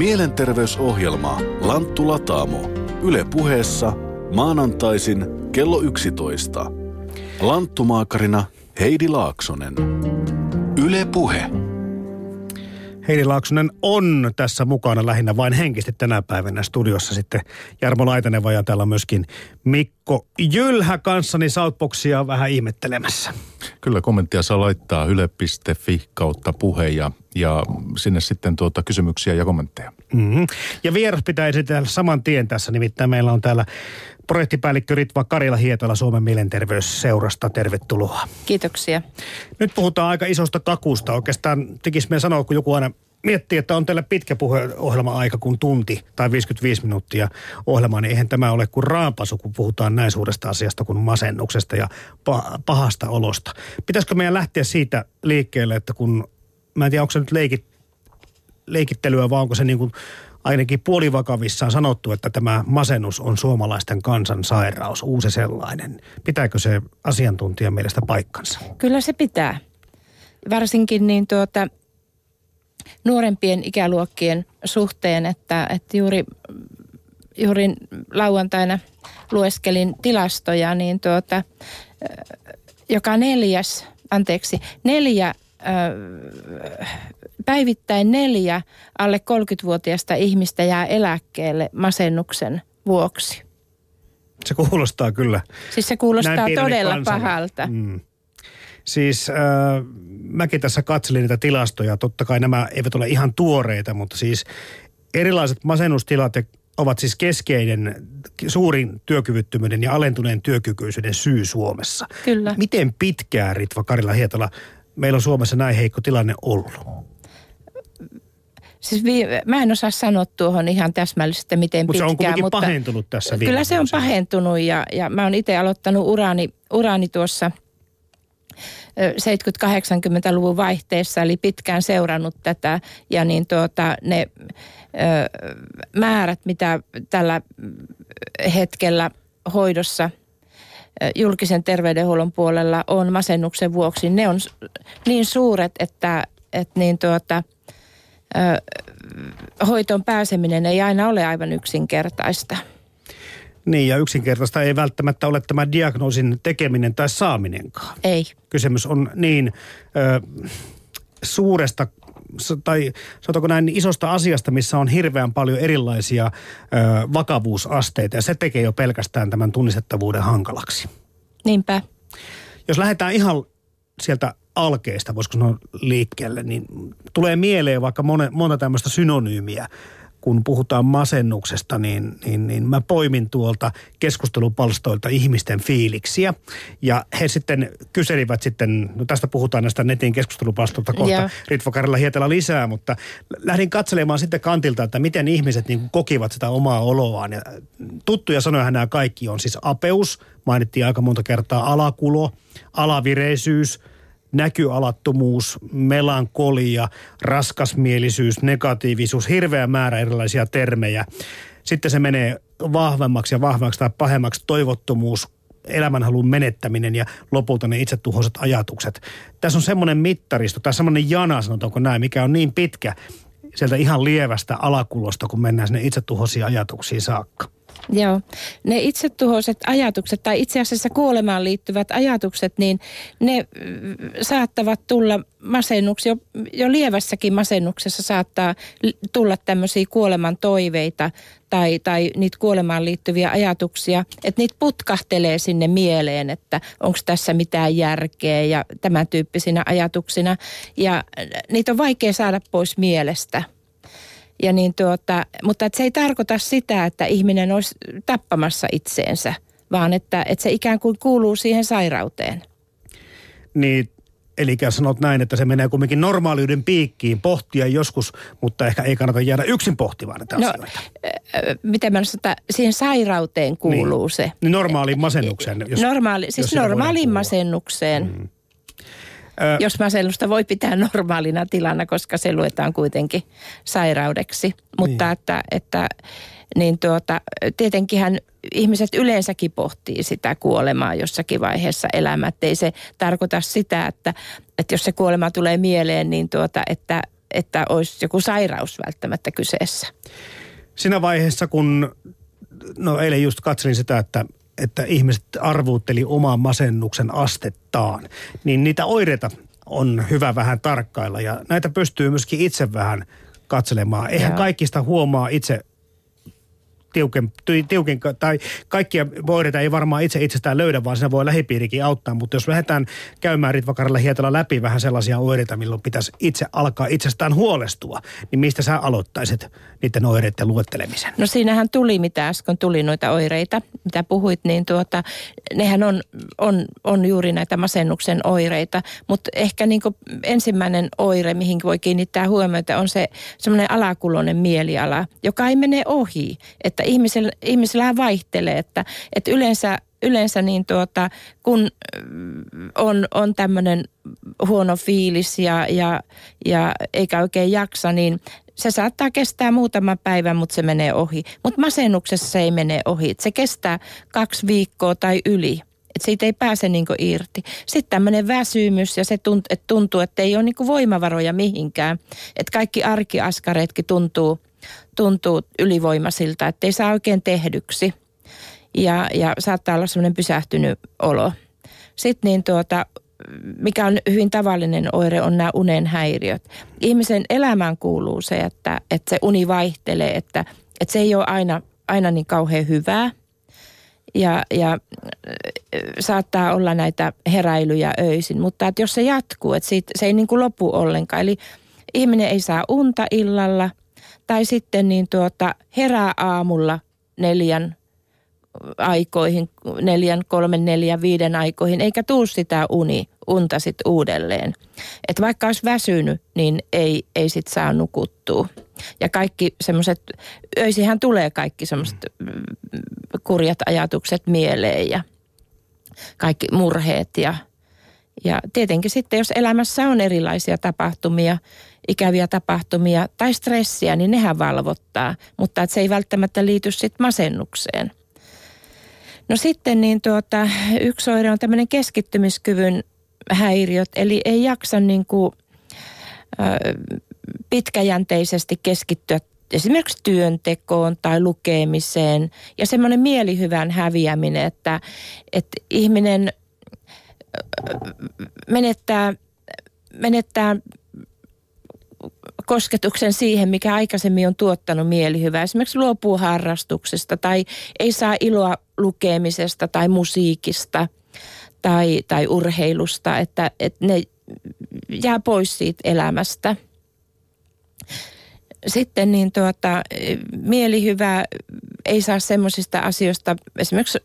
Mielenterveysohjelma Lanttu Lataamo. Yle puheessa maanantaisin kello 11. Lanttumaakarina Heidi Laaksonen. Yle puhe. Heidi Laaksonen on tässä mukana lähinnä vain henkisesti tänä päivänä studiossa sitten Jarmo Laitaneva ja täällä on myöskin Mikko Jylhä kanssani Southboxia vähän ihmettelemässä. Kyllä kommenttia saa laittaa yle.fi kautta puhe ja, ja sinne sitten tuota kysymyksiä ja kommentteja. Mm-hmm. Ja vieras pitää esitellä saman tien tässä, nimittäin meillä on täällä projektipäällikkö Ritva Karila Hietola Suomen mielenterveysseurasta. Tervetuloa. Kiitoksia. Nyt puhutaan aika isosta kakusta. Oikeastaan tekisi meidän sanoa, kun joku aina miettii, että on teillä pitkä puheohjelma-aika kuin tunti tai 55 minuuttia ohjelmaa, niin eihän tämä ole kuin raapasu, kun puhutaan näin suuresta asiasta kuin masennuksesta ja pahasta olosta. Pitäisikö meidän lähteä siitä liikkeelle, että kun, mä en tiedä, onko se nyt leikit, leikittelyä vai onko se niin kuin ainakin puolivakavissaan sanottu, että tämä masennus on suomalaisten kansan sairaus, uusi sellainen. Pitääkö se asiantuntijan mielestä paikkansa? Kyllä se pitää. Varsinkin niin tuota, nuorempien ikäluokkien suhteen, että, että juuri, juuri lauantaina lueskelin tilastoja, niin tuota, joka neljäs, anteeksi, neljä päivittäin neljä alle 30-vuotiaista ihmistä jää eläkkeelle masennuksen vuoksi. Se kuulostaa kyllä. Siis se kuulostaa todella kansalle. pahalta. Mm. Siis äh, mäkin tässä katselin niitä tilastoja. Totta kai nämä eivät ole ihan tuoreita, mutta siis erilaiset masennustilat ovat siis keskeinen suurin työkyvyttömyyden ja alentuneen työkykyisyyden syy Suomessa. Kyllä. Miten pitkään, Ritva Karila Hietala, meillä on Suomessa näin heikko tilanne ollut? Siis vi- mä en osaa sanoa tuohon ihan täsmällisesti, miten Mut pitkään. Se on mutta pahentunut tässä Kyllä se on pahentunut ja, ja mä oon itse aloittanut urani, urani tuossa 70-80-luvun vaihteessa, eli pitkään seurannut tätä ja niin tuota, ne ö, määrät, mitä tällä hetkellä hoidossa julkisen terveydenhuollon puolella on masennuksen vuoksi, ne on niin suuret, että, että niin tuota, hoitoon pääseminen ei aina ole aivan yksinkertaista. Niin, ja yksinkertaista ei välttämättä ole tämä diagnoosin tekeminen tai saaminenkaan. Ei. Kysymys on niin ö, suuresta tai sanotaanko näin isosta asiasta, missä on hirveän paljon erilaisia ö, vakavuusasteita ja se tekee jo pelkästään tämän tunnistettavuuden hankalaksi. Niinpä. Jos lähdetään ihan sieltä alkeista, voisiko sanoa liikkeelle, niin tulee mieleen vaikka monta, monta tämmöistä synonyymiä kun puhutaan masennuksesta, niin, niin, niin mä poimin tuolta keskustelupalstoilta ihmisten fiiliksiä. Ja he sitten kyselivät sitten, no tästä puhutaan näistä netin keskustelupalstoilta kohta yeah. Ritva Karilla Hietellä lisää, mutta lähdin katselemaan sitten kantilta, että miten ihmiset niin kokivat sitä omaa oloaan. Ja tuttuja sanoja nämä kaikki on siis apeus, mainittiin aika monta kertaa alakulo, alavireisyys – näkyalattomuus, melankolia, raskasmielisyys, negatiivisuus, hirveä määrä erilaisia termejä. Sitten se menee vahvemmaksi ja vahvemmaksi tai pahemmaksi toivottomuus, elämänhalun menettäminen ja lopulta ne itsetuhoiset ajatukset. Tässä on semmoinen mittaristo tai semmoinen jana, sanotaanko näin, mikä on niin pitkä sieltä ihan lievästä alakulosta, kun mennään sinne itsetuhoisiin ajatuksiin saakka. Joo. Ne itsetuhoiset ajatukset tai itse asiassa kuolemaan liittyvät ajatukset, niin ne mm, saattavat tulla masennuksi. Jo, jo lievässäkin masennuksessa saattaa tulla tämmöisiä kuoleman toiveita tai, tai niitä kuolemaan liittyviä ajatuksia. Että niitä putkahtelee sinne mieleen, että onko tässä mitään järkeä ja tämän tyyppisinä ajatuksina. Ja niitä on vaikea saada pois mielestä. Ja niin tuota, mutta se ei tarkoita sitä, että ihminen olisi tappamassa itseensä, vaan että, että se ikään kuin kuuluu siihen sairauteen. Niin, Eli sanot näin, että se menee kuitenkin normaaliuden piikkiin pohtia joskus, mutta ehkä ei kannata jäädä yksin pohtimaan näitä no, asioita. Miten mä sanon, että siihen sairauteen kuuluu niin. se. Niin normaaliin masennukseen. Jos, Normaali, siis normaaliin masennukseen. Mm. Jos masennusta voi pitää normaalina tilana, koska se luetaan kuitenkin sairaudeksi. Mutta niin. että, että niin tuota, tietenkinhän ihmiset yleensäkin pohtii sitä kuolemaa jossakin vaiheessa elämää. Ei se tarkoita sitä, että, että jos se kuolema tulee mieleen, niin tuota, että että olisi joku sairaus välttämättä kyseessä. Siinä vaiheessa, kun, no eilen just katselin sitä, että, että ihmiset arvuutteli oman masennuksen astettaan, niin niitä oireita on hyvä vähän tarkkailla ja näitä pystyy myöskin itse vähän katselemaan. Eihän Joo. kaikista huomaa itse tiuken, tiuken, tai kaikkia oireita ei varmaan itse itsestään löydä, vaan siinä voi lähipiirikin auttaa. Mutta jos lähdetään käymään Ritvakaralla hietalla läpi vähän sellaisia oireita, milloin pitäisi itse alkaa itsestään huolestua, niin mistä sä aloittaisit niiden oireiden luettelemisen? No siinähän tuli, mitä äsken tuli noita oireita, mitä puhuit, niin tuota, nehän on, on, on juuri näitä masennuksen oireita. Mutta ehkä niin ensimmäinen oire, mihin voi kiinnittää huomiota, on se semmoinen alakuloinen mieliala, joka ei mene ohi. Että ihmisellä, ihmisellä vaihtelee, että, että yleensä yleensä niin tuota, kun mm, on, on tämmöinen huono fiilis ja, ja, ja eikä oikein jaksa, niin se saattaa kestää muutaman päivän, mutta se menee ohi. Mutta masennuksessa se ei mene ohi. Se kestää kaksi viikkoa tai yli. Et siitä ei pääse niinku irti. Sitten tämmöinen väsymys ja se tunt, et tuntuu, että ei ole niinku voimavaroja mihinkään. Että kaikki arkiaskareetkin tuntuu, tuntuu ylivoimaisilta, että ei saa oikein tehdyksi. Ja, ja saattaa olla semmoinen pysähtynyt olo. Sitten niin tuota, mikä on hyvin tavallinen oire, on nämä unen häiriöt. Ihmisen elämään kuuluu se, että, että se uni vaihtelee, että, että se ei ole aina, aina niin kauhean hyvää. Ja, ja äh, saattaa olla näitä heräilyjä öisin, mutta että jos se jatkuu, että siitä, se ei niin kuin lopu ollenkaan. Eli ihminen ei saa unta illalla tai sitten niin tuota, herää aamulla neljän aikoihin, neljän, kolmen, neljän, viiden aikoihin, eikä tuu sitä uni, unta sit uudelleen. Et vaikka olisi väsynyt, niin ei, ei sit saa nukuttua. Ja kaikki semmoiset, öisihän tulee kaikki semmoiset kurjat ajatukset mieleen ja kaikki murheet ja, ja tietenkin sitten, jos elämässä on erilaisia tapahtumia, ikäviä tapahtumia tai stressiä, niin nehän valvottaa, mutta että se ei välttämättä liity sitten masennukseen. No sitten niin tuota, yksi oire on tämmöinen keskittymiskyvyn häiriöt, eli ei jaksa niin kuin, ö, pitkäjänteisesti keskittyä esimerkiksi työntekoon tai lukemiseen ja semmoinen mielihyvän häviäminen, että, että ihminen menettää, menettää kosketuksen siihen, mikä aikaisemmin on tuottanut mielihyvää. Esimerkiksi luopuu harrastuksesta tai ei saa iloa lukemisesta tai musiikista tai, tai urheilusta, että, että ne jää pois siitä elämästä. Sitten niin tuota, mielihyvä ei saa semmoisista asioista, esimerkiksi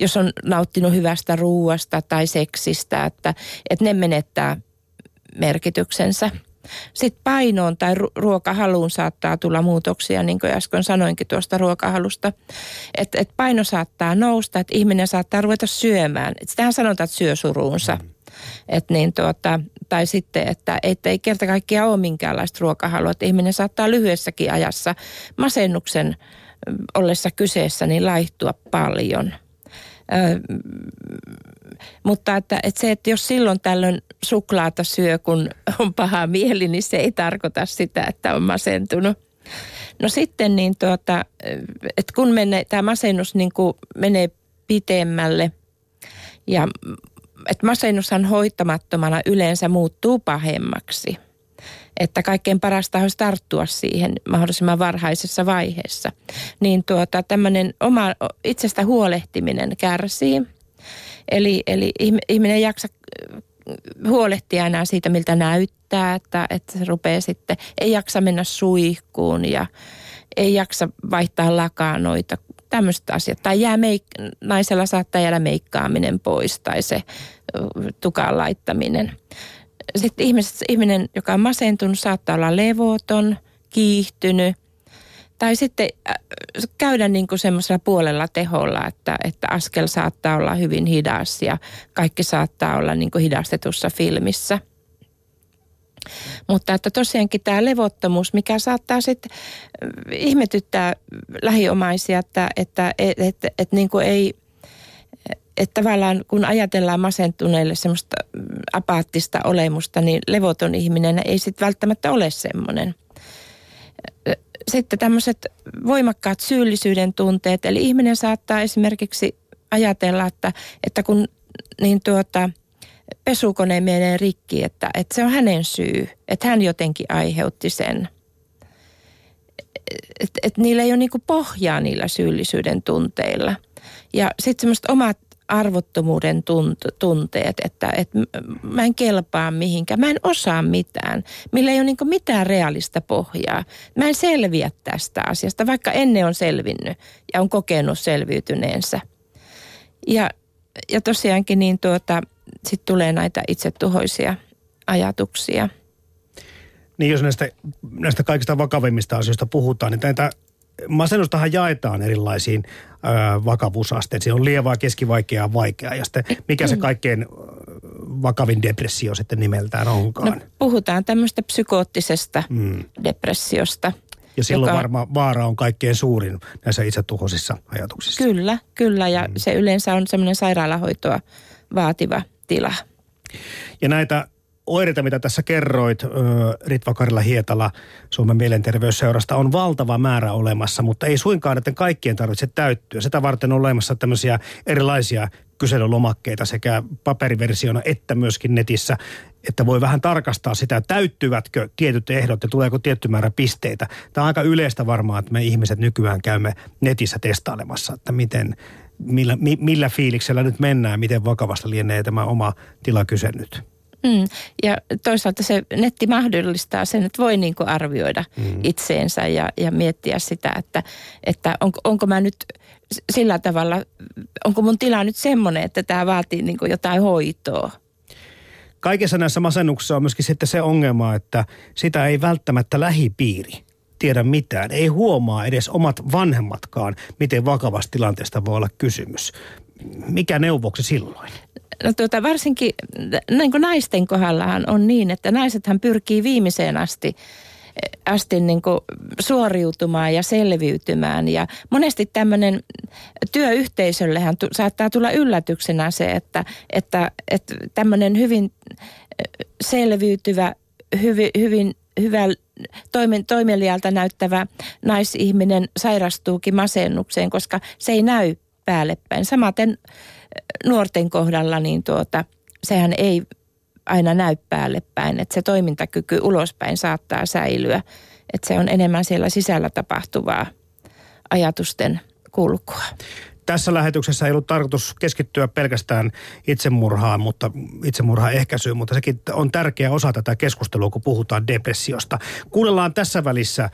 jos on nauttinut hyvästä ruuasta tai seksistä, että, että ne menettää merkityksensä. Sitten painoon tai ruokahaluun saattaa tulla muutoksia, niin kuin äsken sanoinkin tuosta ruokahalusta. Että et paino saattaa nousta, että ihminen saattaa ruveta syömään. Et sitähän sanotaan, että syö suruunsa. Mm. Et niin tuota, tai sitten, että, että ei kerta kaikkiaan ole minkäänlaista ruokahalua. Että ihminen saattaa lyhyessäkin ajassa masennuksen ollessa kyseessä niin laihtua paljon. Ö, mutta että, että se, että jos silloin tällöin suklaata syö, kun on paha mieli, niin se ei tarkoita sitä, että on masentunut. No sitten niin tuota, että kun menee, tämä masennus niin kuin menee pitemmälle ja että masennushan hoitamattomana yleensä muuttuu pahemmaksi. Että kaikkein parasta olisi tarttua siihen mahdollisimman varhaisessa vaiheessa. Niin tuota, tämmöinen oma itsestä huolehtiminen kärsii. Eli, eli ihminen ei jaksa huolehtia enää siitä, miltä näyttää, että, että se rupeaa sitten, ei jaksa mennä suihkuun ja ei jaksa vaihtaa lakanoita, tämmöiset asiat. Tai jää meik- naisella saattaa jäädä meikkaaminen pois tai se tukaan laittaminen. Sitten ihmiset, ihminen, joka on masentunut, saattaa olla levoton, kiihtynyt tai sitten käydä niin kuin semmoisella puolella teholla, että, että askel saattaa olla hyvin hidas ja kaikki saattaa olla niin kuin hidastetussa filmissä. Mutta että tosiaankin tämä levottomuus, mikä saattaa sitten ihmetyttää lähiomaisia, että, että, että, että, että niin kuin ei, että tavallaan kun ajatellaan masentuneille semmoista mm, apaattista olemusta, niin levoton ihminen ei sitten välttämättä ole semmoinen. Sitten tämmöiset voimakkaat syyllisyyden tunteet, eli ihminen saattaa esimerkiksi ajatella, että, että kun niin tuota, pesukone menee rikki, että, että se on hänen syy, että hän jotenkin aiheutti sen. Että et niillä ei ole niinku pohjaa niillä syyllisyyden tunteilla. Ja sitten semmoiset omat arvottomuuden tunteet, että, että mä en kelpaa mihinkään, mä en osaa mitään, millä ei ole niin mitään realista pohjaa. Mä en selviä tästä asiasta, vaikka ennen on selvinnyt ja on kokenut selviytyneensä. Ja, ja tosiaankin niin tuota, sitten tulee näitä itsetuhoisia ajatuksia. Niin jos näistä, näistä kaikista vakavimmista asioista puhutaan, niin näitä masennustahan jaetaan erilaisiin ö, vakavuusasteisiin. On lievää, keskivaikeaa, vaikeaa ja sitten mikä se kaikkein vakavin depressio sitten nimeltään onkaan. No, puhutaan tämmöistä psykoottisesta mm. depressiosta. Ja silloin joka... varmaan vaara on kaikkein suurin näissä itsetuhoisissa ajatuksissa. Kyllä, kyllä ja mm. se yleensä on semmoinen sairaalahoitoa vaativa tila. Ja näitä oireita, mitä tässä kerroit, Ritva Karilla Hietala Suomen mielenterveysseurasta, on valtava määrä olemassa, mutta ei suinkaan että kaikkien tarvitse täyttyä. Sitä varten on olemassa tämmöisiä erilaisia kyselylomakkeita sekä paperiversiona että myöskin netissä, että voi vähän tarkastaa sitä, täyttyvätkö tietyt ehdot ja tuleeko tietty määrä pisteitä. Tämä on aika yleistä varmaan, että me ihmiset nykyään käymme netissä testailemassa, että miten, millä, millä fiiliksellä nyt mennään, miten vakavasta lienee tämä oma tila kyse nyt. Mm. Ja toisaalta se netti mahdollistaa sen, että voi niin kuin arvioida mm. itseensä ja, ja miettiä sitä, että, että onko, onko mä nyt sillä tavalla, onko mun tila nyt semmoinen, että tämä vaatii niin kuin jotain hoitoa. Kaikessa näissä masennuksissa on myöskin sitten se ongelma, että sitä ei välttämättä lähipiiri tiedä mitään. Ei huomaa edes omat vanhemmatkaan, miten vakavasta tilanteesta voi olla kysymys. Mikä neuvoksi silloin? No tuota, varsinkin niin kuin naisten kohdallahan on niin, että naisethan pyrkii viimeiseen asti asti niin kuin suoriutumaan ja selviytymään. Ja monesti tämmöinen työyhteisöllehän tu, saattaa tulla yllätyksenä se, että, että, että tämmöinen hyvin selviytyvä, hyvin, hyvin hyvä toimen, näyttävä naisihminen sairastuukin masennukseen, koska se ei näy päälle päin. Samaten nuorten kohdalla niin tuota, sehän ei aina näy päälle päin, että se toimintakyky ulospäin saattaa säilyä, että se on enemmän siellä sisällä tapahtuvaa ajatusten kulkua. Tässä lähetyksessä ei ollut tarkoitus keskittyä pelkästään itsemurhaan, mutta itsemurhaan ehkäisyyn, mutta sekin on tärkeä osa tätä keskustelua, kun puhutaan depressiosta. Kuunnellaan tässä välissä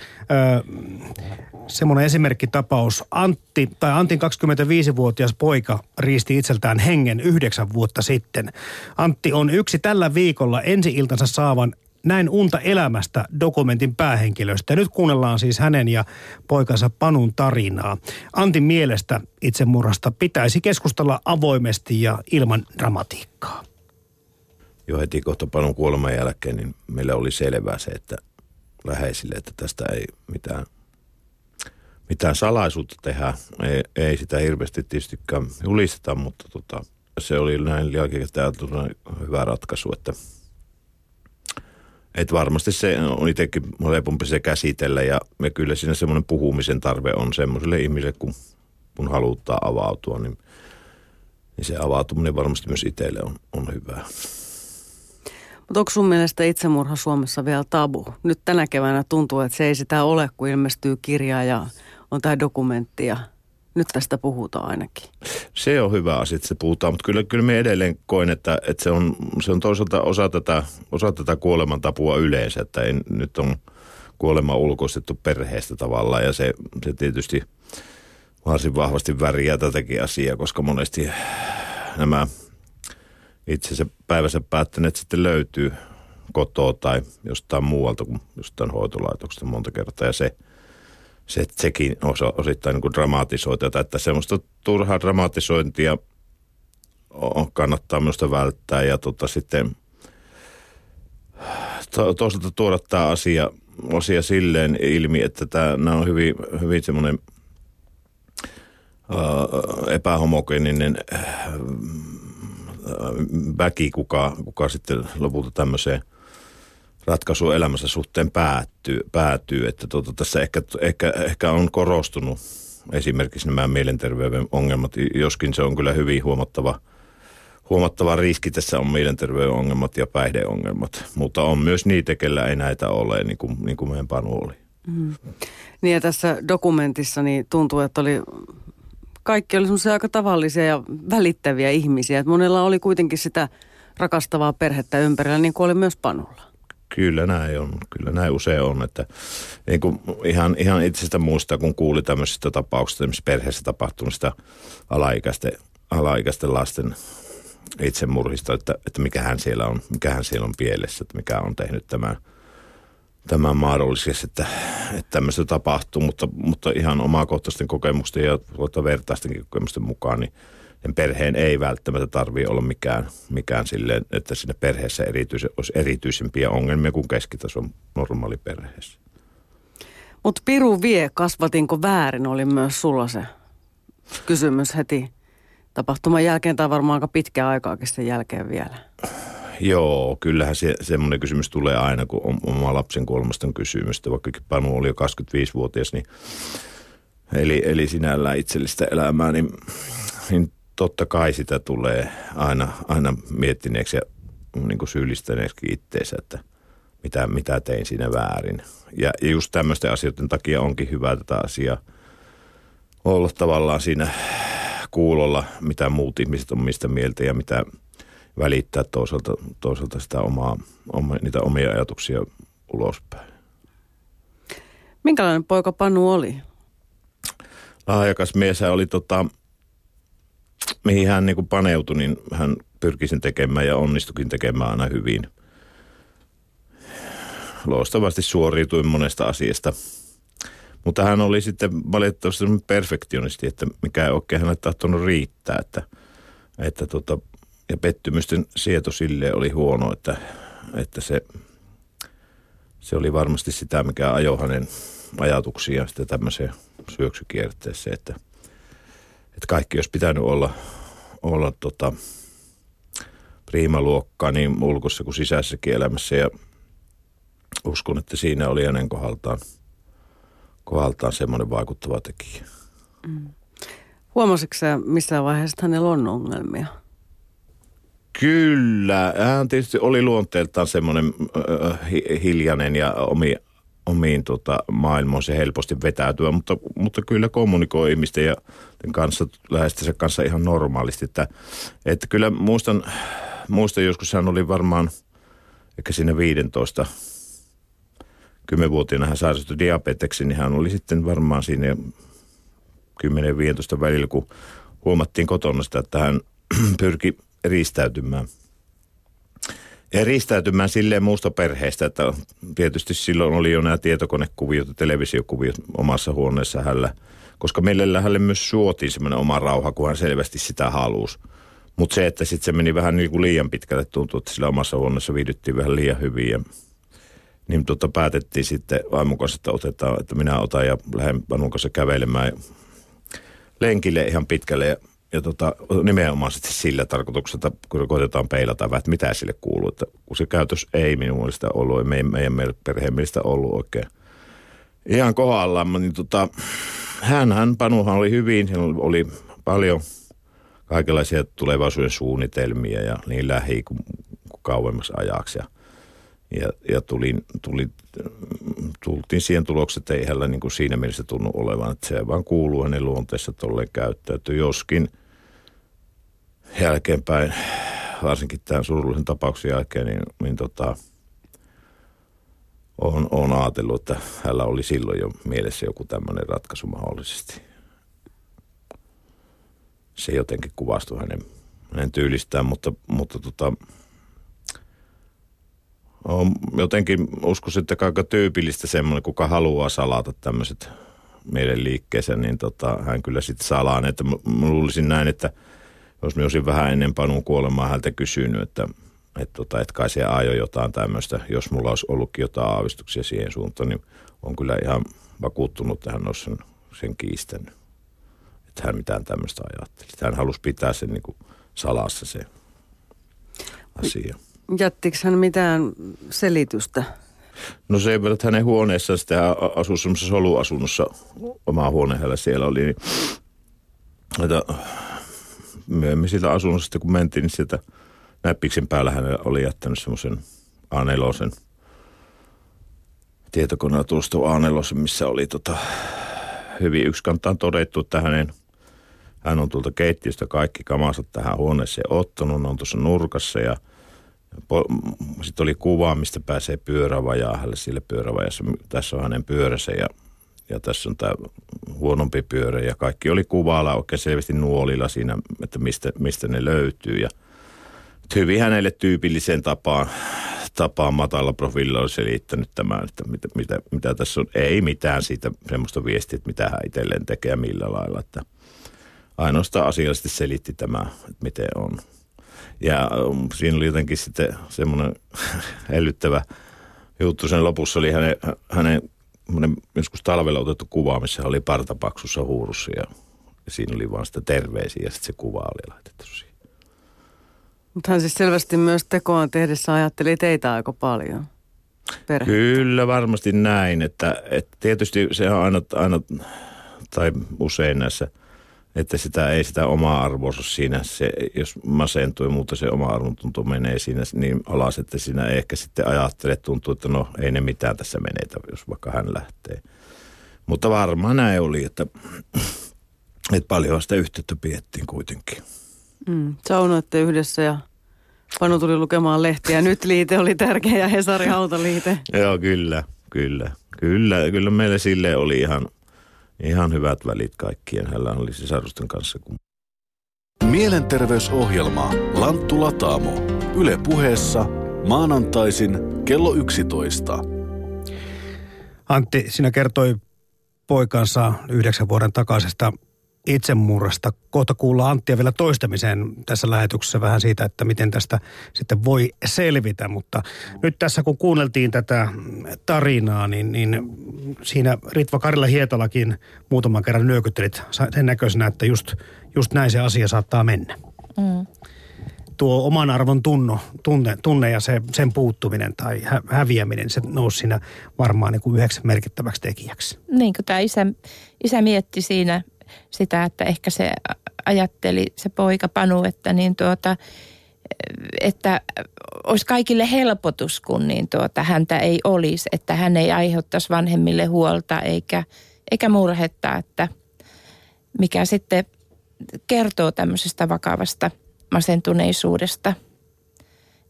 semmoinen esimerkkitapaus. Antti, tai Antin 25-vuotias poika riisti itseltään hengen yhdeksän vuotta sitten. Antti on yksi tällä viikolla ensi-iltansa saavan näin unta elämästä dokumentin päähenkilöstä. Nyt kuunnellaan siis hänen ja poikansa Panun tarinaa. Antin mielestä itsemurhasta pitäisi keskustella avoimesti ja ilman dramatiikkaa. Jo heti kohta Panun kuoleman jälkeen, niin meille oli selvää se, että läheisille, että tästä ei mitään mitään salaisuutta tehdä. Ei, ei sitä hirveästi tietystikään julisteta, mutta tota, se oli näin jälkikäteen hyvä ratkaisu, että et varmasti se on itsekin helpompi se käsitellä ja me kyllä siinä semmoinen puhumisen tarve on semmoiselle ihmiselle, kun, kun halutaan avautua, niin, niin se avautuminen varmasti myös itselle on, on hyvää. Mutta onko sun mielestä itsemurha Suomessa vielä tabu? Nyt tänä keväänä tuntuu, että se ei sitä ole, kun ilmestyy kirja ja on tämä dokumentti ja nyt tästä puhutaan ainakin. Se on hyvä asia, että se puhutaan, mutta kyllä, kyllä me edelleen koen, että, että se, on, se on toisaalta osa tätä, osa tätä kuolemantapua yleensä, että ei, nyt on kuolema ulkoistettu perheestä tavallaan ja se, se tietysti varsin vahvasti väriä tätäkin asiaa, koska monesti nämä itse päivänsä päättäneet sitten löytyy kotoa tai jostain muualta kuin jostain hoitolaitoksesta monta kertaa ja se – se, sekin osa, osittain niin kuin tätä, että semmoista turhaa dramatisointia kannattaa minusta välttää ja tota sitten to, toisaalta tuoda tämä asia, asia silleen ilmi, että tämä, nämä on hyvin, hyvin semmoinen epähomogeeninen väki, kuka, kuka sitten lopulta tämmöiseen ratkaisuun elämänsä suhteen päättyy, päätyy. että tuota, tässä ehkä, ehkä, ehkä on korostunut esimerkiksi nämä mielenterveyden ongelmat, joskin se on kyllä hyvin huomattava, huomattava riski tässä on mielenterveyden ongelmat ja päihdeongelmat, mutta on myös niitä, kellä ei näitä ole, niin kuin, niin kuin meidän Panu oli. Mm. Niin ja tässä dokumentissa niin tuntuu, että oli kaikki oli semmoisia aika tavallisia ja välittäviä ihmisiä. Että monella oli kuitenkin sitä rakastavaa perhettä ympärillä, niin kuin oli myös Panulla. Kyllä näin on. Kyllä näin usein on. Että niin kuin ihan, ihan itsestä muistaa, kun kuuli tämmöisistä tapauksista, esimerkiksi perheessä tapahtumista alaikäisten, alaikäisten lasten itsemurhista, että, että mikähän siellä on, mikähän siellä on pielessä, että mikä on tehnyt tämän, tämän mahdolliseksi, että, että tämmöistä tapahtuu, mutta, mutta ihan omakohtaisten kokemusten ja tuota vertaistenkin kokemusten mukaan, niin perheen ei välttämättä tarvitse olla mikään, mikään silleen, että siinä perheessä erityisen, olisi erityisempiä ongelmia kuin keskitason normaali perheessä. Mutta Piru vie, kasvatinko väärin, oli myös sulla se kysymys heti tapahtuman jälkeen tai varmaan aika pitkä aikaakin sen jälkeen vielä. Joo, kyllähän se, semmoinen kysymys tulee aina, kun on oma lapsen kolmaston kysymystä. Vaikka Panu oli jo 25-vuotias, niin eli, eli sinällään itsellistä elämää, niin, niin totta kai sitä tulee aina, aina miettineeksi ja niin kuin syyllistäneeksi itteensä, että mitä, mitä tein siinä väärin. Ja, ja just tämmöisten asioiden takia onkin hyvä tätä asiaa olla tavallaan siinä kuulolla, mitä muut ihmiset on mistä mieltä ja mitä välittää toisaalta, toisaalta sitä omaa, oma, niitä omia ajatuksia ulospäin. Minkälainen poika Panu oli? Lahjakas mies oli tota, mihin hän niin kuin paneutui, niin hän pyrki sen tekemään ja onnistukin tekemään aina hyvin. Loistavasti suoriutui monesta asiasta. Mutta hän oli sitten valitettavasti perfektionisti, että mikä ei oikein hänelle tahtonut riittää. Että, että tota, ja pettymysten sieto sille oli huono, että, että se, se oli varmasti sitä, mikä ajoi hänen ajatuksia sitten tämmöiseen syöksykierteeseen, että, että kaikki olisi pitänyt olla, olla tota, priimaluokkaa niin ulkossa kuin sisäisessäkin elämässä ja uskon, että siinä oli hänen kohdaltaan, kohdaltaan semmoinen vaikuttava tekijä. Mm. Huomasitko sä missään vaiheessa, että hänellä on ongelmia? Kyllä, hän tietysti oli luonteeltaan semmoinen äh, hiljainen ja omi, omiin tota, maailmoihin helposti vetäytyä, mutta, mutta kyllä kommunikoi ihmisten ja kanssa, lähestensä kanssa ihan normaalisti. Että, että kyllä muistan, muistan joskus hän oli varmaan ehkä siinä 15 kymmenvuotiaana hän sairastui diabeteksi, niin hän oli sitten varmaan siinä 10-15 välillä, kun huomattiin kotona sitä, että hän pyrki eristäytymään. Eristäytymään silleen muusta perheestä, että tietysti silloin oli jo nämä tietokonekuviot ja televisiokuviot omassa huoneessa hänellä, koska meille hänelle myös suotiin semmoinen oma rauha, kun hän selvästi sitä halusi. Mutta se, että sitten se meni vähän niin kuin liian pitkälle, tuntui, että sillä omassa huoneessa viihdyttiin vähän liian hyvin. Ja niin tota päätettiin sitten vaimon kanssa, että, otetaan, että minä otan ja lähden vaimon kanssa kävelemään lenkille ihan pitkälle. Ja ja tota, nimenomaan sitten sillä tarkoituksella, kun koitetaan peilata, että mitä sille kuuluu. Että kun se käytös ei minun mielestä ollut, ei meidän, perheen mielestä ollut oikein ihan kohdallaan, niin tota, hän, Panuhan oli hyvin, hän oli paljon kaikenlaisia tulevaisuuden suunnitelmia ja niin lähi kuin kauemmas ajaksi. Ja, ja, ja tulin, tuli, tultiin siihen tulokseen, että ei hänellä niin kuin siinä mielessä tunnu olevan, että se vaan kuuluu hänen luonteessa tolleen käyttäytyy. Joskin jälkeenpäin, varsinkin tämän surullisen tapauksen jälkeen, niin, niin tota, on, on ajatellut, että hänellä oli silloin jo mielessä joku tämmöinen ratkaisu mahdollisesti. Se jotenkin kuvastui hänen, hänen tyylistään, mutta, mutta tota, on jotenkin uskoisin, että aika tyypillistä semmoinen, kuka haluaa salata tämmöiset mielenliikkeensä, niin tota, hän kyllä sitten salaa. Että mä, mä luulisin näin, että jos mä olisin vähän ennen Panun kuolemaa häntä kysynyt, että et tota, et kai se ajo jotain tämmöistä, jos mulla olisi ollutkin jotain aavistuksia siihen suuntaan, niin on kyllä ihan vakuuttunut, että hän olisi sen, sen kiistänyt. että hän mitään tämmöistä ajatteli. Hän halusi pitää sen niin kuin salassa se asia. Jättikö hän mitään selitystä? No se, että hänen huoneessaan hän asui semmoisessa soluasunnossa, oma huone hänellä siellä oli, niin että myöhemmin siitä asunnosta, kun mentiin, niin sieltä näppiksen päällä hän oli jättänyt semmoisen A4 tietokoneella tuosta A4, missä oli tota, hyvin yksikantaan todettu, että hänen, hän on tuolta keittiöstä kaikki kamasat tähän huoneeseen ottanut, on tuossa nurkassa ja sitten oli kuva, mistä pääsee pyörävajaa hänelle sille pyörävajassa. Tässä on hänen pyöränsä ja, ja tässä on tämä huonompi pyörä ja kaikki oli kuvalla oikein selvästi nuolilla siinä, että mistä, mistä ne löytyy ja hyvin hänelle tyypilliseen tapaan tapaan matala profiililla oli selittänyt tämän, että mitä, mitä, mitä tässä on. Ei mitään siitä semmoista viestiä, että mitä hän itselleen tekee ja millä lailla. Että ainoastaan asiallisesti selitti tämä, että miten on. Ja um, siinä oli jotenkin sitten semmoinen hellyttävä juttu. Sen lopussa oli hänen, hänen joskus talvella otettu kuva, missä hän oli partapaksussa huurussa ja, siinä oli vaan sitä terveisiä ja sitten se kuva oli laitettu siihen. Mutta hän siis selvästi myös tekoon tehdessä ajatteli teitä aika paljon. Perhettä. Kyllä varmasti näin, että, että tietysti se on aina, aina, tai usein näissä, että sitä ei sitä omaa arvoa siinä, se, jos masentuu ja muuta se oma arvontunto menee siinä niin alas, että siinä ei ehkä sitten ajattele, tuntuu, että no ei ne mitään tässä menetä, jos vaikka hän lähtee. Mutta varmaan näin oli, että, että paljon sitä yhteyttä piettiin kuitenkin. Mm, saunoitte yhdessä ja Panu tuli lukemaan lehtiä. Nyt liite oli tärkeä ja Hesari Hautaliite. Joo, kyllä, kyllä. Kyllä, kyllä meille sille oli ihan, ihan hyvät välit kaikkien. Hänellä oli sisarusten kanssa. Kun... Mielenterveysohjelma Lanttu Lataamo. Yle puheessa maanantaisin kello 11. Antti, sinä kertoi poikansa yhdeksän vuoden takaisesta itsemurrasta. Kohta kuullaan Anttia vielä toistamiseen tässä lähetyksessä vähän siitä, että miten tästä sitten voi selvitä. Mutta nyt tässä kun kuunneltiin tätä tarinaa, niin, niin siinä Ritva Karilla Hietalakin muutaman kerran nyökyttelit sen näköisenä, että just, just näin se asia saattaa mennä. Mm. Tuo oman arvon tunno, tunne, tunne ja se, sen puuttuminen tai hä, häviäminen, se nousi siinä varmaan niin kuin yhdeksi merkittäväksi tekijäksi. Niin kuin tämä isä, isä mietti siinä sitä, että ehkä se ajatteli se poika Panu, että niin tuota, että olisi kaikille helpotus, kun niin tuota, häntä ei olisi, että hän ei aiheuttaisi vanhemmille huolta eikä, eikä murhetta, että mikä sitten kertoo tämmöisestä vakavasta masentuneisuudesta.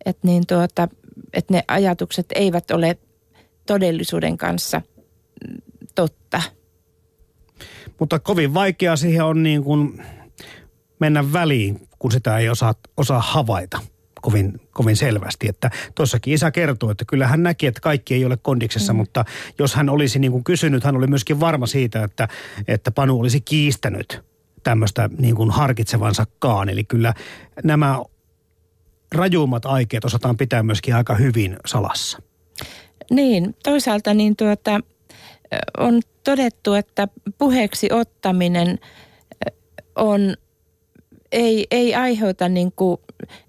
Että niin tuota, että ne ajatukset eivät ole todellisuuden kanssa totta – mutta kovin vaikea siihen on niin kuin mennä väliin, kun sitä ei osaa, osaa havaita kovin, kovin selvästi. Että tuossakin isä kertoo, että kyllä hän näki, että kaikki ei ole kondiksessa, mm. mutta jos hän olisi niin kuin kysynyt, hän oli myöskin varma siitä, että, että Panu olisi kiistänyt tämmöistä niin kuin harkitsevansakaan. Eli kyllä nämä rajuummat aikeet osataan pitää myöskin aika hyvin salassa. Niin, toisaalta niin tuota, on todettu, että puheeksi ottaminen on, ei, ei aiheuta niin kuin,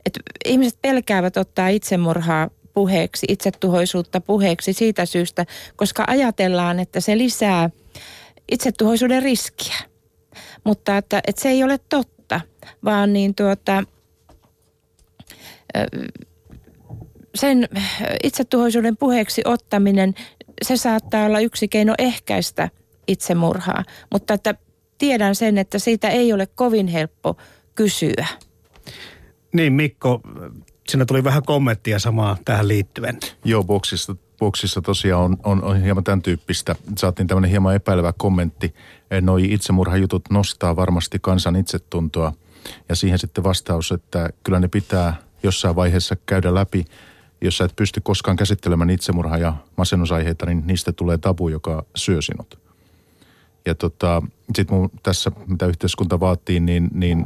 että ihmiset pelkäävät ottaa itsemurhaa puheeksi, itsetuhoisuutta puheeksi siitä syystä, koska ajatellaan, että se lisää itsetuhoisuuden riskiä. Mutta että, että se ei ole totta, vaan niin tuota, sen itsetuhoisuuden puheeksi ottaminen se saattaa olla yksi keino ehkäistä itsemurhaa, mutta että tiedän sen, että siitä ei ole kovin helppo kysyä. Niin Mikko, sinä tuli vähän kommenttia samaa tähän liittyen. Joo, boksissa, boksissa tosiaan on, on, on hieman tämän tyyppistä. Saatiin tämmöinen hieman epäilevä kommentti. Noi itsemurhajutut nostaa varmasti kansan itsetuntoa. Ja siihen sitten vastaus, että kyllä ne pitää jossain vaiheessa käydä läpi – jos sä et pysty koskaan käsittelemään itsemurha- ja masennusaiheita, niin niistä tulee tabu, joka syö sinut. Ja tota, sitten tässä, mitä yhteiskunta vaatii, niin, niin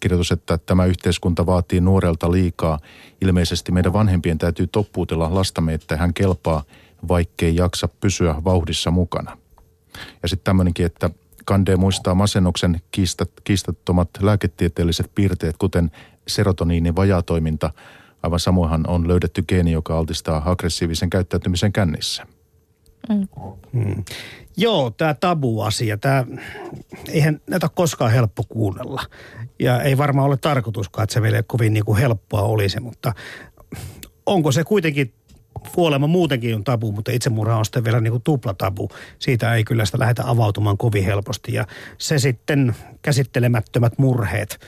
kirjoitus, että tämä yhteiskunta vaatii nuorelta liikaa. Ilmeisesti meidän vanhempien täytyy toppuutella lastamme, että hän kelpaa, vaikkei jaksa pysyä vauhdissa mukana. Ja sitten tämmöinenkin, että Kande muistaa masennuksen kiistat, kiistattomat lääketieteelliset piirteet, kuten serotoniinin vajatoiminta. Aivan samoinhan on löydetty geeni, joka altistaa aggressiivisen käyttäytymisen kännissä. Mm. Mm. Joo, tämä tabu-asia, tämä, eihän näitä ole koskaan helppo kuunnella. Ja ei varmaan ole tarkoituskaan, että se meille kovin niin kuin helppoa olisi, mutta onko se kuitenkin kuolema muutenkin on tabu, mutta itsemurha on sitten vielä niin kuin tuplatabu. Siitä ei kyllä sitä lähdetä avautumaan kovin helposti. Ja se sitten käsittelemättömät murheet,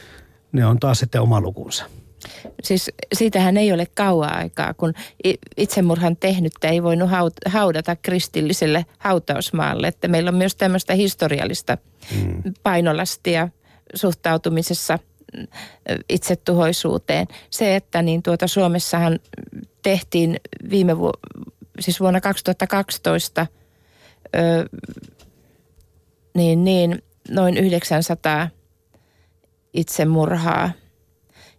ne on taas sitten oma lukunsa. Siis siitähän ei ole kauaa aikaa, kun itsemurhan tehnyttä ei voinut haudata kristilliselle hautausmaalle. Että meillä on myös tämmöistä historiallista mm. painolastia suhtautumisessa itsetuhoisuuteen. Se, että niin tuota Suomessahan tehtiin viime vu- siis vuonna 2012 ö, niin, niin noin 900 itsemurhaa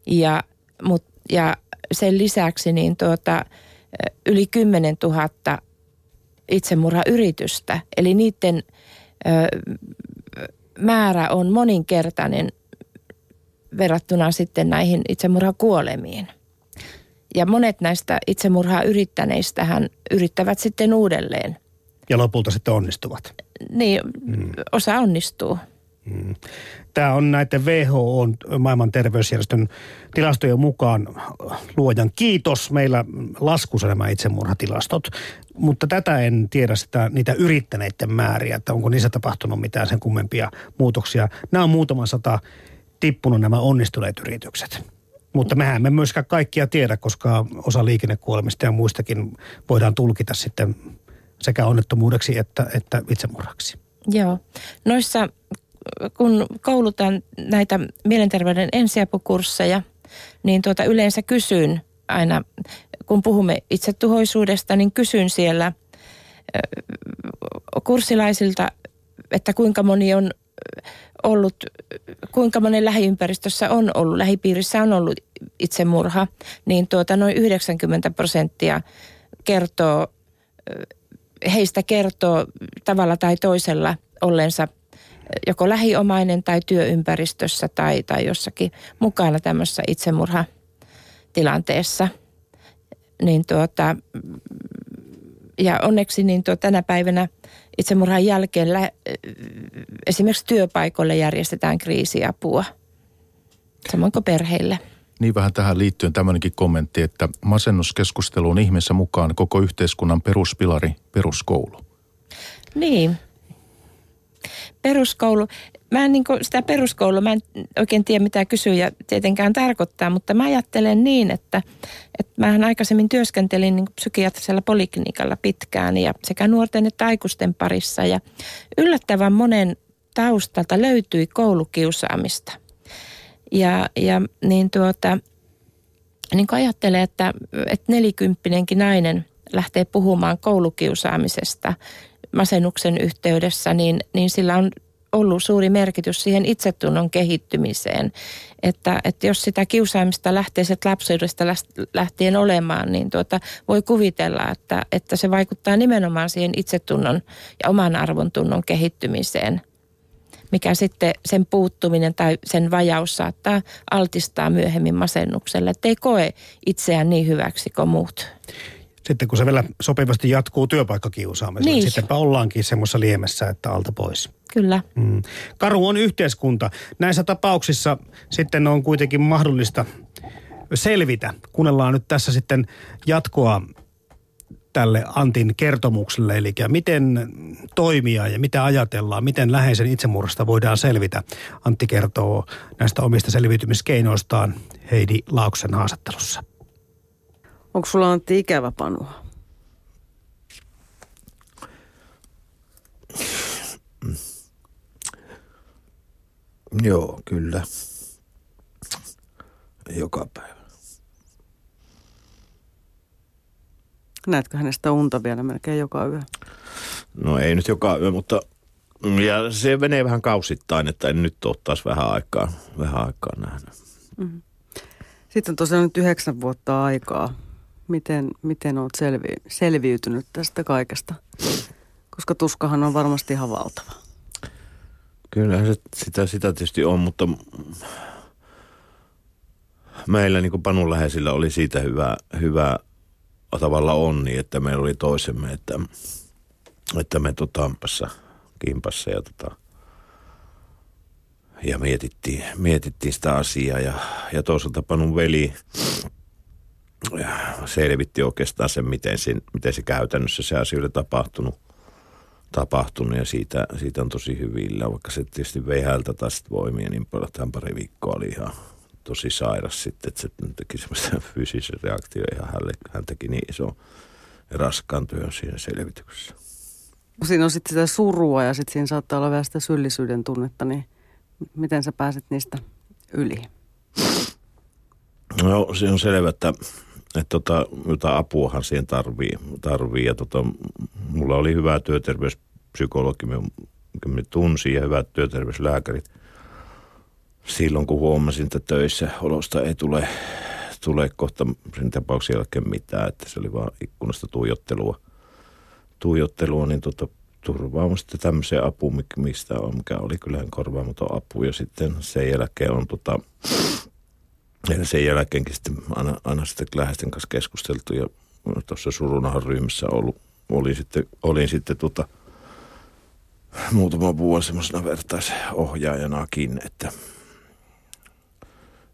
ja, mut, ja sen lisäksi niin tuota, yli 10 000 itsemurhayritystä. Eli niiden ö, määrä on moninkertainen verrattuna sitten näihin itsemurhakuolemiin. Ja monet näistä itsemurhaa yrittäneistähän yrittävät sitten uudelleen. Ja lopulta sitten onnistuvat. Niin, mm. osa onnistuu. Mm. Tämä on näiden WHO, maailman terveysjärjestön tilastojen mukaan luojan kiitos. Meillä laskussa nämä itsemurhatilastot, mutta tätä en tiedä sitä, niitä yrittäneiden määriä, että onko niissä tapahtunut mitään sen kummempia muutoksia. Nämä on muutaman sata tippunut nämä onnistuneet yritykset. Mutta mehän me myöskään kaikkia tiedä, koska osa liikennekuolemista ja muistakin voidaan tulkita sitten sekä onnettomuudeksi että, että itsemurhaksi. Joo. Noissa, kun koulutan näitä mielenterveyden ensiapukursseja, niin tuota yleensä kysyn aina, kun puhumme itsetuhoisuudesta, niin kysyn siellä kurssilaisilta, että kuinka moni on ollut, kuinka monen lähiympäristössä on ollut, lähipiirissä on ollut itsemurha, niin tuota noin 90 prosenttia kertoo, heistä kertoo tavalla tai toisella ollensa joko lähiomainen tai työympäristössä tai, tai jossakin mukana tämmöisessä itsemurhatilanteessa. Niin tuota, ja onneksi niin tuo, tänä päivänä – itsemurhan jälkeen lä- esimerkiksi työpaikoille järjestetään kriisiapua, samoin kuin perheille. Niin vähän tähän liittyen tämmöinenkin kommentti, että masennuskeskustelu on ihmeessä mukaan koko yhteiskunnan peruspilari, peruskoulu. Niin. Peruskoulu mä en niin sitä peruskoulua, mä en oikein tiedä mitä kysyjä tietenkään tarkoittaa, mutta mä ajattelen niin, että, että mähän aikaisemmin työskentelin niin psykiatrisella poliklinikalla pitkään ja sekä nuorten että aikuisten parissa ja yllättävän monen taustalta löytyi koulukiusaamista. Ja, ja niin tuota, niin kuin että, että nelikymppinenkin nainen lähtee puhumaan koulukiusaamisesta masennuksen yhteydessä, niin, niin sillä on ollut suuri merkitys siihen itsetunnon kehittymiseen. Että, että jos sitä kiusaamista lähtee sieltä lapsuudesta lähtien olemaan, niin tuota, voi kuvitella, että, että se vaikuttaa nimenomaan siihen itsetunnon ja oman arvon tunnon kehittymiseen mikä sitten sen puuttuminen tai sen vajaus saattaa altistaa myöhemmin masennukselle, että ei koe itseään niin hyväksi kuin muut sitten kun se vielä sopivasti jatkuu työpaikkakiusaamisella, niin. sittenpä ollaankin semmoisessa liemessä, että alta pois. Kyllä. Mm. Karu on yhteiskunta. Näissä tapauksissa sitten on kuitenkin mahdollista selvitä. Kuunnellaan nyt tässä sitten jatkoa tälle Antin kertomukselle, eli miten toimia ja mitä ajatellaan, miten läheisen itsemurhasta voidaan selvitä. Antti kertoo näistä omista selviytymiskeinoistaan Heidi Lauksen haastattelussa. Onko sulla Antti ikävä panua? Joo, kyllä. Joka päivä. Näetkö hänestä unta vielä melkein joka yö? No ei nyt joka yö, mutta ja se menee vähän kausittain, että en nyt ole taas vähän aikaa, vähän aikaa nähnyt. Mm-hmm. Sitten on tosiaan nyt yhdeksän vuotta aikaa Miten, miten olet selvi, selviytynyt tästä kaikesta? Koska tuskahan on varmasti ihan valtava. Kyllä se, sitä, sitä tietysti on, mutta meillä niin kuin Panun läheisillä oli siitä hyvä, hyvä tavalla onni, että meillä oli toisemme, että, että me tota, kimpassa ja, tota, ja mietittiin, mietittiin sitä asiaa ja, ja toisaalta Panun veli selvitti oikeastaan sen, miten se, miten se käytännössä se asia oli tapahtunut, tapahtunut ja siitä, siitä on tosi hyvillä, vaikka se tietysti vei häneltä taas voimia niin paljon, että hän pari viikkoa oli ihan tosi sairas sitten, että se teki semmoista fyysisen reaktio ihan hänelle, hän teki niin iso raskaan työn siinä selvityksessä. Siinä on sitten sitä surua ja sitten siinä saattaa olla vähän sitä syyllisyyden tunnetta, niin miten sä pääset niistä yli? No se on selvä, että, että tota, jotain apuahan siihen tarvii. tarvii ja tota, mulla oli hyvä työterveyspsykologi, me tunsin ja hyvät työterveyslääkärit – silloin, kun huomasin, että töissä olosta ei tule, tule kohta sen tapauksen jälkeen mitään, että se oli vaan ikkunasta tuijottelua, tuijottelua niin tota, turvaamasta tämmöiseen apuun, mistä on, mikä oli kyllähän korvaamaton apu. Ja sitten sen jälkeen on tota, ja sen jälkeenkin sitten aina, aina sitten läheisten kanssa keskusteltu ja tuossa surunahan ryhmässä ollut, olin sitten, olin sitten tota, muutama vuosi semmoisena vertaisohjaajanakin, että –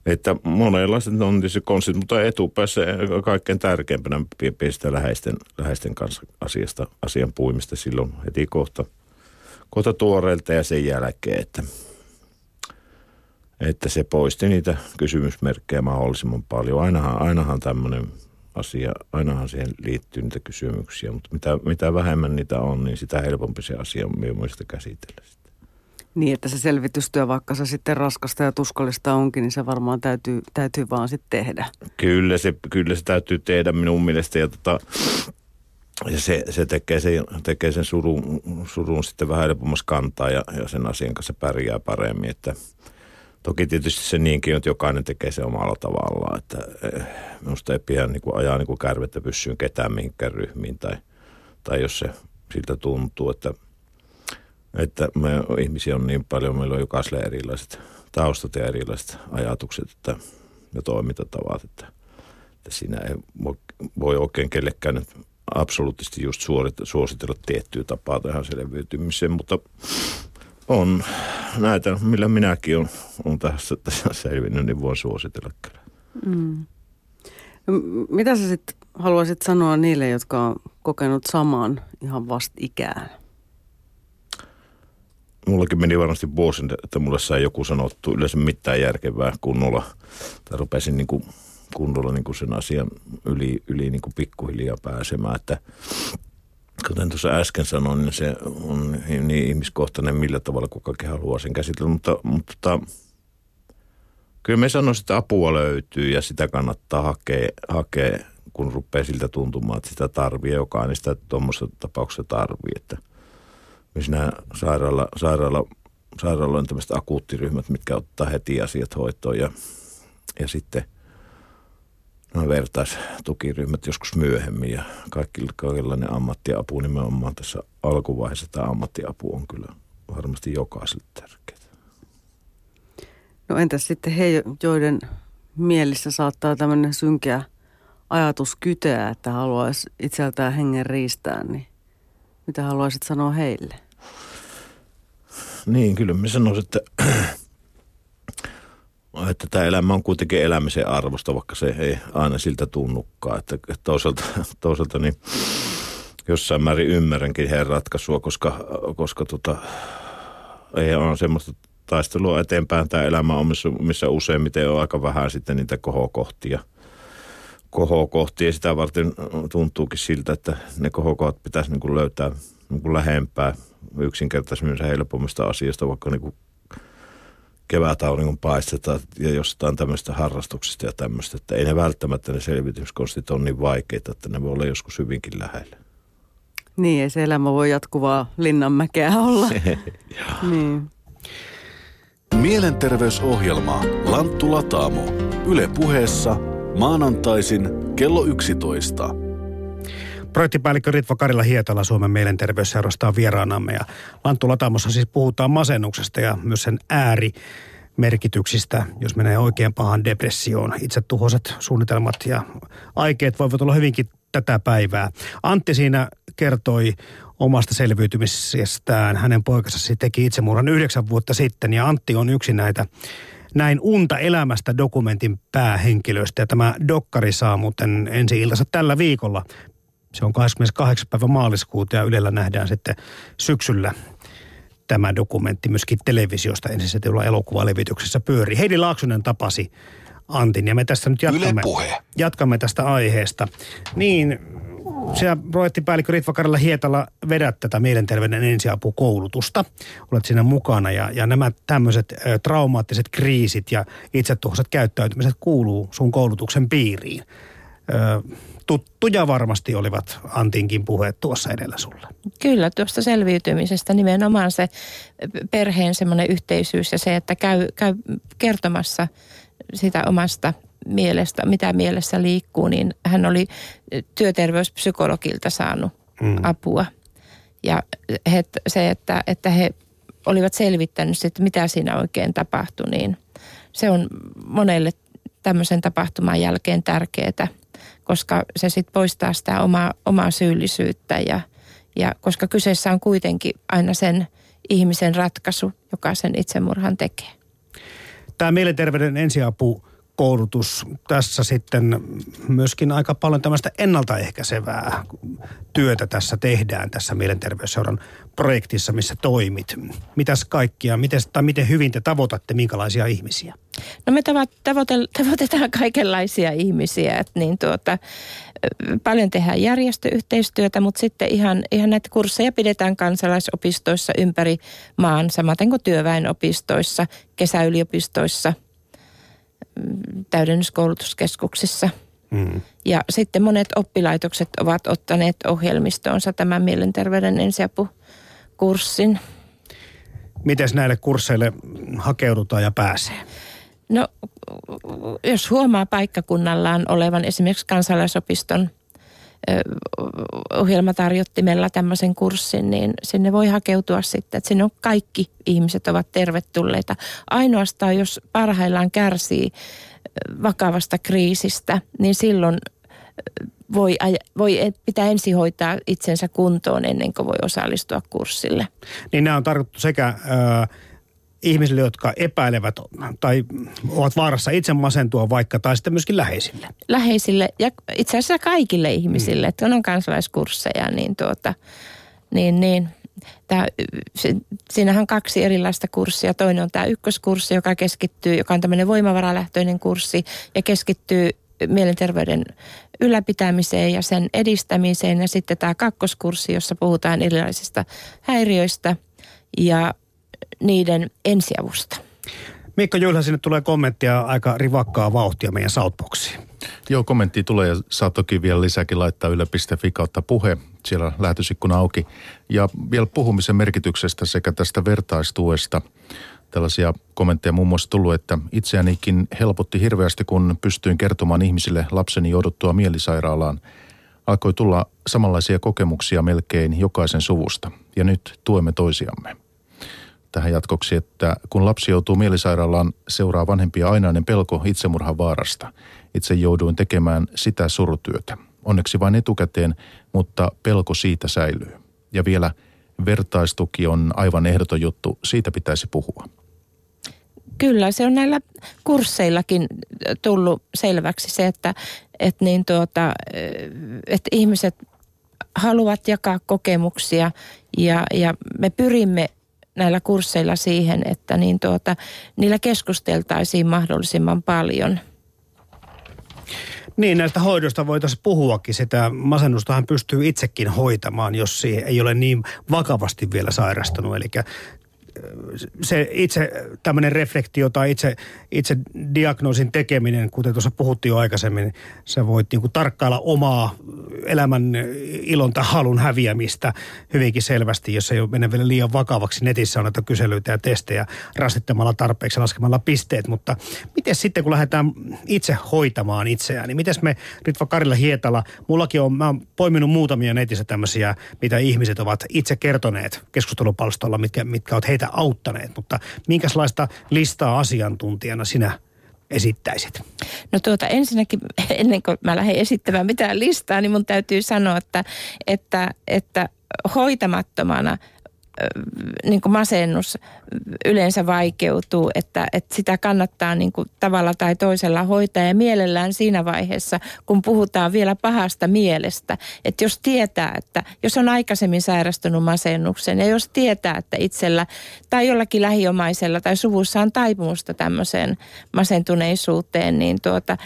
että monenlaiset on tietysti konstit, mutta etupäässä kaikkein tärkeimpänä pistää läheisten, läheisten kanssa asiasta, asian puimista silloin heti kohta, kohta tuoreelta ja sen jälkeen, että, että se poisti niitä kysymysmerkkejä mahdollisimman paljon. Ainahan, ainahan tämmöinen asia, ainahan siihen liittyy niitä kysymyksiä, mutta mitä, mitä vähemmän niitä on, niin sitä helpompi se asia on mielestäni käsitellä. Niin, että se selvitystyö, vaikka se sitten raskasta ja tuskallista onkin, niin se varmaan täytyy, täytyy vaan sitten tehdä. Kyllä se, kyllä se täytyy tehdä minun mielestä. Ja, tota, ja se, se tekee, sen, tekee sen surun, surun sitten vähän helpommassa kantaa ja, ja sen asian kanssa pärjää paremmin. Että, toki tietysti se niinkin on, että jokainen tekee se omalla tavallaan. Että eh, minusta ei pidä niin kuin ajaa niin kuin kärvettä pyssyyn ketään mihinkään ryhmiin tai, tai jos se siltä tuntuu, että – että me ihmisiä on niin paljon, meillä on jokaiselle erilaiset taustat ja erilaiset ajatukset että, ja toimintatavat, että, että siinä ei voi, voi oikein kellekään nyt absoluuttisesti just suositella tiettyä tapaa tähän selviytymiseen, mutta on näitä, millä minäkin olen, on tässä, tässä selvinnyt, niin voin suositella kyllä. Mm. No, mitä sä sitten haluaisit sanoa niille, jotka on kokenut saman ihan vasta ikään? mullakin meni varmasti vuosi, että mulle sai joku sanottu yleensä mitään järkevää kunnolla. Tai rupesin niin kuin kunnolla niin kuin sen asian yli, yli niin kuin pikkuhiljaa pääsemään. Että kuten tuossa äsken sanoin, niin se on niin ihmiskohtainen, millä tavalla kukakin haluaa sen käsitellä. Mutta, mutta tota, kyllä me sanoisin, että apua löytyy ja sitä kannattaa hakea, hakea kun rupeaa siltä tuntumaan, että sitä tarvii. Jokainen sitä tuommoisessa tapauksessa tarvii. Että – nämä sairaala, sairaala, sairaala on tämmöiset akuuttiryhmät, mitkä ottaa heti asiat hoitoon ja, ja sitten vertaistukiryhmät joskus myöhemmin ja kaikki, kaikenlainen ammattiapu nimenomaan tässä alkuvaiheessa tämä ammattiapu on kyllä varmasti jokaiselle tärkeää. No entäs sitten he, joiden mielissä saattaa tämmöinen synkeä ajatus kyteä, että haluaisi itseltään hengen riistää, niin mitä haluaisit sanoa heille? Niin, kyllä mä sanoisin, että, että tämä elämä on kuitenkin elämisen arvosta, vaikka se ei aina siltä tunnukaan. Että toisaalta, toisaalta niin jossain määrin ymmärränkin heidän ratkaisua, koska, koska tota, ei ole semmoista taistelua eteenpäin tämä elämä on, missä, missä useimmiten on aika vähän sitten niitä kohokohtia. Kohokohtia sitä varten tuntuukin siltä, että ne kohokohdat pitäisi niin kuin löytää niin kuin lähempää yksinkertaisemmin helpommista asiasta, vaikka niin kuin kevätauringon paisteta ja jostain tämmöistä harrastuksista ja tämmöistä, että ei ne välttämättä ne selvityskonstit on niin vaikeita, että ne voi olla joskus hyvinkin lähellä. Niin, ei se elämä voi jatkuvaa linnanmäkeä olla. niin. Mielenterveysohjelma Lanttu Lataamo. Yle puheessa maanantaisin kello 11. Projektipäällikkö Ritva Karilla Hietala Suomen mielenterveysseurasta on vieraanamme ja Lanttu Latamossa siis puhutaan masennuksesta ja myös sen ääri merkityksistä, jos menee oikein pahan depressioon. Itsetuhoiset suunnitelmat ja aikeet voivat olla hyvinkin tätä päivää. Antti siinä kertoi omasta selviytymisestään. Hänen poikansa teki itsemurhan yhdeksän vuotta sitten ja Antti on yksi näitä näin unta elämästä dokumentin päähenkilöistä. Ja tämä dokkari saa muuten ensi iltansa tällä viikolla. Se on 28. päivä maaliskuuta ja Ylellä nähdään sitten syksyllä tämä dokumentti myöskin televisiosta ensisijaisella elokuvalevityksessä pyörii. Heidi Laaksonen tapasi Antin ja me tässä nyt jatkamme, jatkamme tästä aiheesta. Niin, sinä projektipäällikkö Ritva Karella Hietala vedät tätä mielenterveyden ensiapukoulutusta. Olet siinä mukana ja, ja nämä tämmöiset ö, traumaattiset kriisit ja itsetuhoiset käyttäytymiset kuuluu sun koulutuksen piiriin. Ö, tuttuja varmasti olivat Antinkin puheet tuossa edellä sulle. Kyllä, tuosta selviytymisestä nimenomaan se perheen semmoinen yhteisyys ja se, että käy, käy kertomassa sitä omasta mielestä, mitä mielessä liikkuu, niin hän oli työterveyspsykologilta saanut mm. apua. Ja he, se, että, että he olivat selvittänyt, että mitä siinä oikein tapahtui, niin se on monelle tämmöisen tapahtuman jälkeen tärkeää, koska se sitten poistaa sitä omaa, omaa syyllisyyttä ja, ja koska kyseessä on kuitenkin aina sen ihmisen ratkaisu, joka sen itsemurhan tekee. Tämä mielenterveyden ensiapu koulutus tässä sitten myöskin aika paljon tämmöistä ennaltaehkäisevää työtä tässä tehdään tässä Mielenterveysseuran projektissa, missä toimit. Mitäs kaikkia, miten, tai miten hyvin te tavoitatte, minkälaisia ihmisiä? No me tavoitetaan kaikenlaisia ihmisiä, että niin tuota, paljon tehdään järjestöyhteistyötä, mutta sitten ihan, ihan näitä kursseja pidetään kansalaisopistoissa ympäri maan, samaten kuin työväenopistoissa, kesäyliopistoissa – täydennyskoulutuskeskuksissa. Mm. Ja sitten monet oppilaitokset ovat ottaneet ohjelmistoonsa tämän mielenterveyden ensiapukurssin. Miten näille kursseille hakeudutaan ja pääsee? No, jos huomaa paikkakunnallaan olevan esimerkiksi kansalaisopiston ohjelmatarjottimella tämmöisen kurssin, niin sinne voi hakeutua sitten, että sinne on kaikki ihmiset ovat tervetulleita. Ainoastaan jos parhaillaan kärsii vakavasta kriisistä, niin silloin voi, voi pitää ensin hoitaa itsensä kuntoon ennen kuin voi osallistua kurssille. Niin nämä on tarkoitettu sekä... Äh, ihmisille, jotka epäilevät tai ovat vaarassa itse masentua vaikka, tai sitten myöskin läheisille? Läheisille ja itse asiassa kaikille ihmisille, mm. että on kansalaiskursseja, niin tuota, niin, niin Tämä, siinähän on kaksi erilaista kurssia. Toinen on tämä ykköskurssi, joka keskittyy, joka on tämmöinen voimavaralähtöinen kurssi ja keskittyy mielenterveyden ylläpitämiseen ja sen edistämiseen. Ja sitten tämä kakkoskurssi, jossa puhutaan erilaisista häiriöistä ja niiden ensiavusta. Mikko Jylhä, sinne tulee kommenttia aika rivakkaa vauhtia meidän Southboxiin. Joo, kommentti tulee ja saa toki vielä lisäkin laittaa yle.fi kautta puhe. Siellä lähetysikkuna auki. Ja vielä puhumisen merkityksestä sekä tästä vertaistuesta. Tällaisia kommentteja muun muassa tullut, että itseänikin helpotti hirveästi, kun pystyin kertomaan ihmisille lapseni jouduttua mielisairaalaan. Alkoi tulla samanlaisia kokemuksia melkein jokaisen suvusta. Ja nyt tuemme toisiamme tähän jatkoksi, että kun lapsi joutuu mielisairaalaan, seuraa vanhempia ainainen pelko itsemurhan vaarasta. Itse jouduin tekemään sitä surutyötä. Onneksi vain etukäteen, mutta pelko siitä säilyy. Ja vielä vertaistuki on aivan ehdoton juttu, siitä pitäisi puhua. Kyllä, se on näillä kursseillakin tullut selväksi se, että, että, niin tuota, että ihmiset haluavat jakaa kokemuksia ja, ja me pyrimme näillä kursseilla siihen, että niin tuota, niillä keskusteltaisiin mahdollisimman paljon. Niin, näistä hoidosta voitaisiin puhuakin. Sitä masennustahan pystyy itsekin hoitamaan, jos siihen ei ole niin vakavasti vielä sairastunut. Eli se itse tämmöinen reflektio tai itse, itse diagnoosin tekeminen, kuten tuossa puhuttiin jo aikaisemmin, sä voit niin kuin tarkkailla omaa elämän ilon tai halun häviämistä hyvinkin selvästi, jos ei mene vielä liian vakavaksi. Netissä on näitä kyselyitä ja testejä rastittamalla tarpeeksi laskemalla pisteet, mutta miten sitten kun lähdetään itse hoitamaan itseään, niin miten me Ritva Karilla Hietala, mullakin on, mä oon poiminut muutamia netissä tämmöisiä, mitä ihmiset ovat itse kertoneet keskustelupalstolla, mitkä, mitkä ovat heitä auttaneet, mutta minkälaista listaa asiantuntijana sinä esittäisit? No tuota ensinnäkin, ennen kuin mä lähden esittämään mitään listaa, niin mun täytyy sanoa, että, että, että hoitamattomana – niin kuin masennus yleensä vaikeutuu, että, että sitä kannattaa niin kuin tavalla tai toisella hoitaa ja mielellään siinä vaiheessa, kun puhutaan vielä pahasta mielestä. Että jos tietää, että jos on aikaisemmin sairastunut masennuksen ja jos tietää, että itsellä tai jollakin lähiomaisella tai suvussa on taipumusta tämmöiseen masentuneisuuteen, niin, tuota,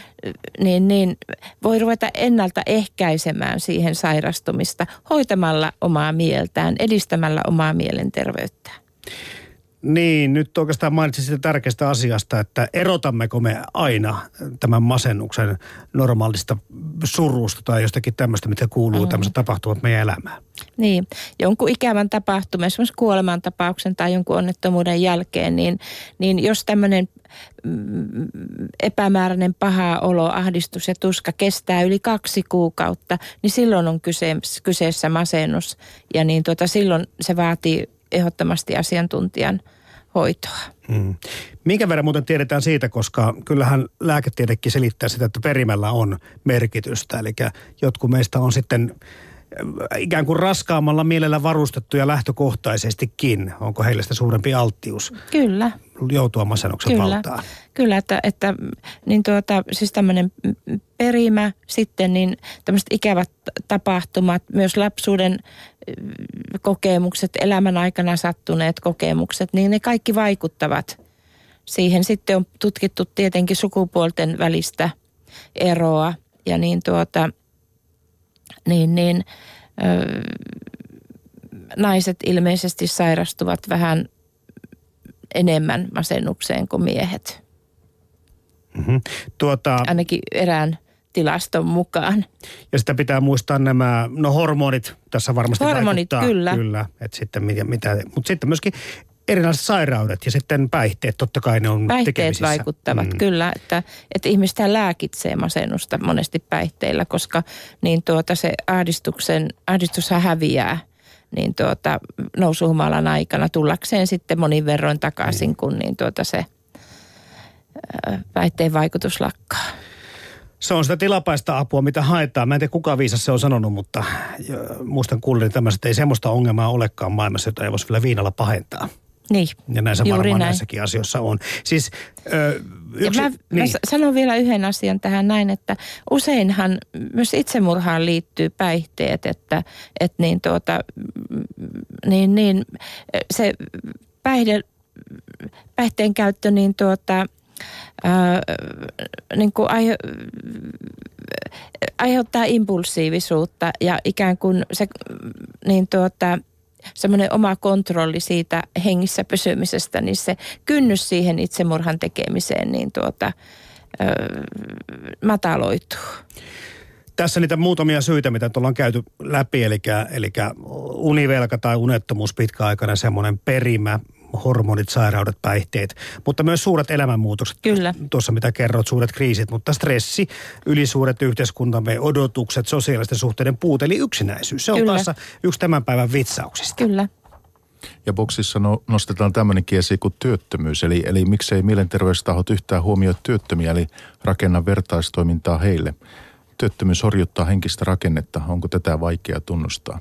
niin, niin voi ruveta ennaltaehkäisemään siihen sairastumista hoitamalla omaa mieltään, edistämällä omaa mielenterveyttä. Niin, nyt oikeastaan mainitsin sitä tärkeästä asiasta, että erotammeko me aina tämän masennuksen normaalista surusta tai jostakin tämmöistä, mitä kuuluu, mm. tämmöiset tapahtumat meidän elämään. Niin, jonkun ikävän tapahtuman, esimerkiksi kuolemantapauksen tai jonkun onnettomuuden jälkeen, niin, niin jos tämmöinen mm, epämääräinen paha olo, ahdistus ja tuska kestää yli kaksi kuukautta, niin silloin on kyse, kyseessä masennus ja niin tuota, silloin se vaatii ehdottomasti asiantuntijan hoitoa. Hmm. Minkä verran muuten tiedetään siitä, koska kyllähän lääketiedekin selittää sitä, että perimällä on merkitystä. Eli jotkut meistä on sitten äh, ikään kuin raskaammalla mielellä varustettuja lähtökohtaisestikin. Onko heille sitä suurempi alttius? Kyllä. Joutua masennuksen Kyllä. valtaan. Kyllä, että, että niin tuota, siis tämmöinen perimä, sitten niin tämmöiset ikävät tapahtumat, myös lapsuuden kokemukset, elämän aikana sattuneet kokemukset, niin ne kaikki vaikuttavat siihen. Sitten on tutkittu tietenkin sukupuolten välistä eroa ja niin tuota, niin, niin ö, naiset ilmeisesti sairastuvat vähän enemmän masennukseen kuin miehet. Mm-hmm. Tuota, Ainakin erään tilaston mukaan. Ja sitä pitää muistaa nämä, no hormonit tässä varmasti Hormonit, vaikuttaa. kyllä. kyllä että sitten mitä, mitä, mutta sitten myöskin erilaiset sairaudet ja sitten päihteet, totta kai ne on Päihteet tekemisissä. vaikuttavat, mm. kyllä. Että, että ihmistä lääkitsee masennusta monesti päihteillä, koska niin tuota se ahdistuksen, ahdistushan häviää niin tuota, nousuhumalan aikana tullakseen sitten monin verroin takaisin, mm. kun niin tuota se päihteen vaikutus lakkaa. Se on sitä tilapäistä apua, mitä haetaan. Mä en tiedä kuka viisas se on sanonut, mutta muistan kuulin tämmöistä, että ei semmoista ongelmaa olekaan maailmassa, jota ei voisi vielä viinalla pahentaa. Niin, Ja näin se Juuri varmaan näin. näissäkin asioissa on. Siis ö, yksi, ja mä, niin. mä sanon vielä yhden asian tähän näin, että useinhan myös itsemurhaan liittyy päihteet, että, että niin tuota, niin, niin se päihde, päihteen käyttö niin tuota, ää, niin kuin aihe, aiheuttaa impulsiivisuutta ja ikään kuin se niin tuota, semmoinen oma kontrolli siitä hengissä pysymisestä, niin se kynnys siihen itsemurhan tekemiseen niin tuota, ö, mataloituu. Tässä niitä muutamia syitä, mitä ollaan käyty läpi, eli, eli univelka tai unettomuus pitkäaikainen semmoinen perimä, hormonit, sairaudet, päihteet, mutta myös suuret elämänmuutokset. Kyllä. Tuossa mitä kerrot, suuret kriisit, mutta stressi, ylisuuret yhteiskuntamme odotukset, sosiaalisten suhteiden puute, eli yksinäisyys. Se on Kyllä. taas yksi tämän päivän vitsauksista. Kyllä. Ja boksissa no, nostetaan tämmöinenkin esiin kuin työttömyys. Eli, eli miksei mielenterveystahot yhtään huomioi työttömiä, eli rakenna vertaistoimintaa heille. Työttömyys horjuttaa henkistä rakennetta. Onko tätä vaikea tunnustaa?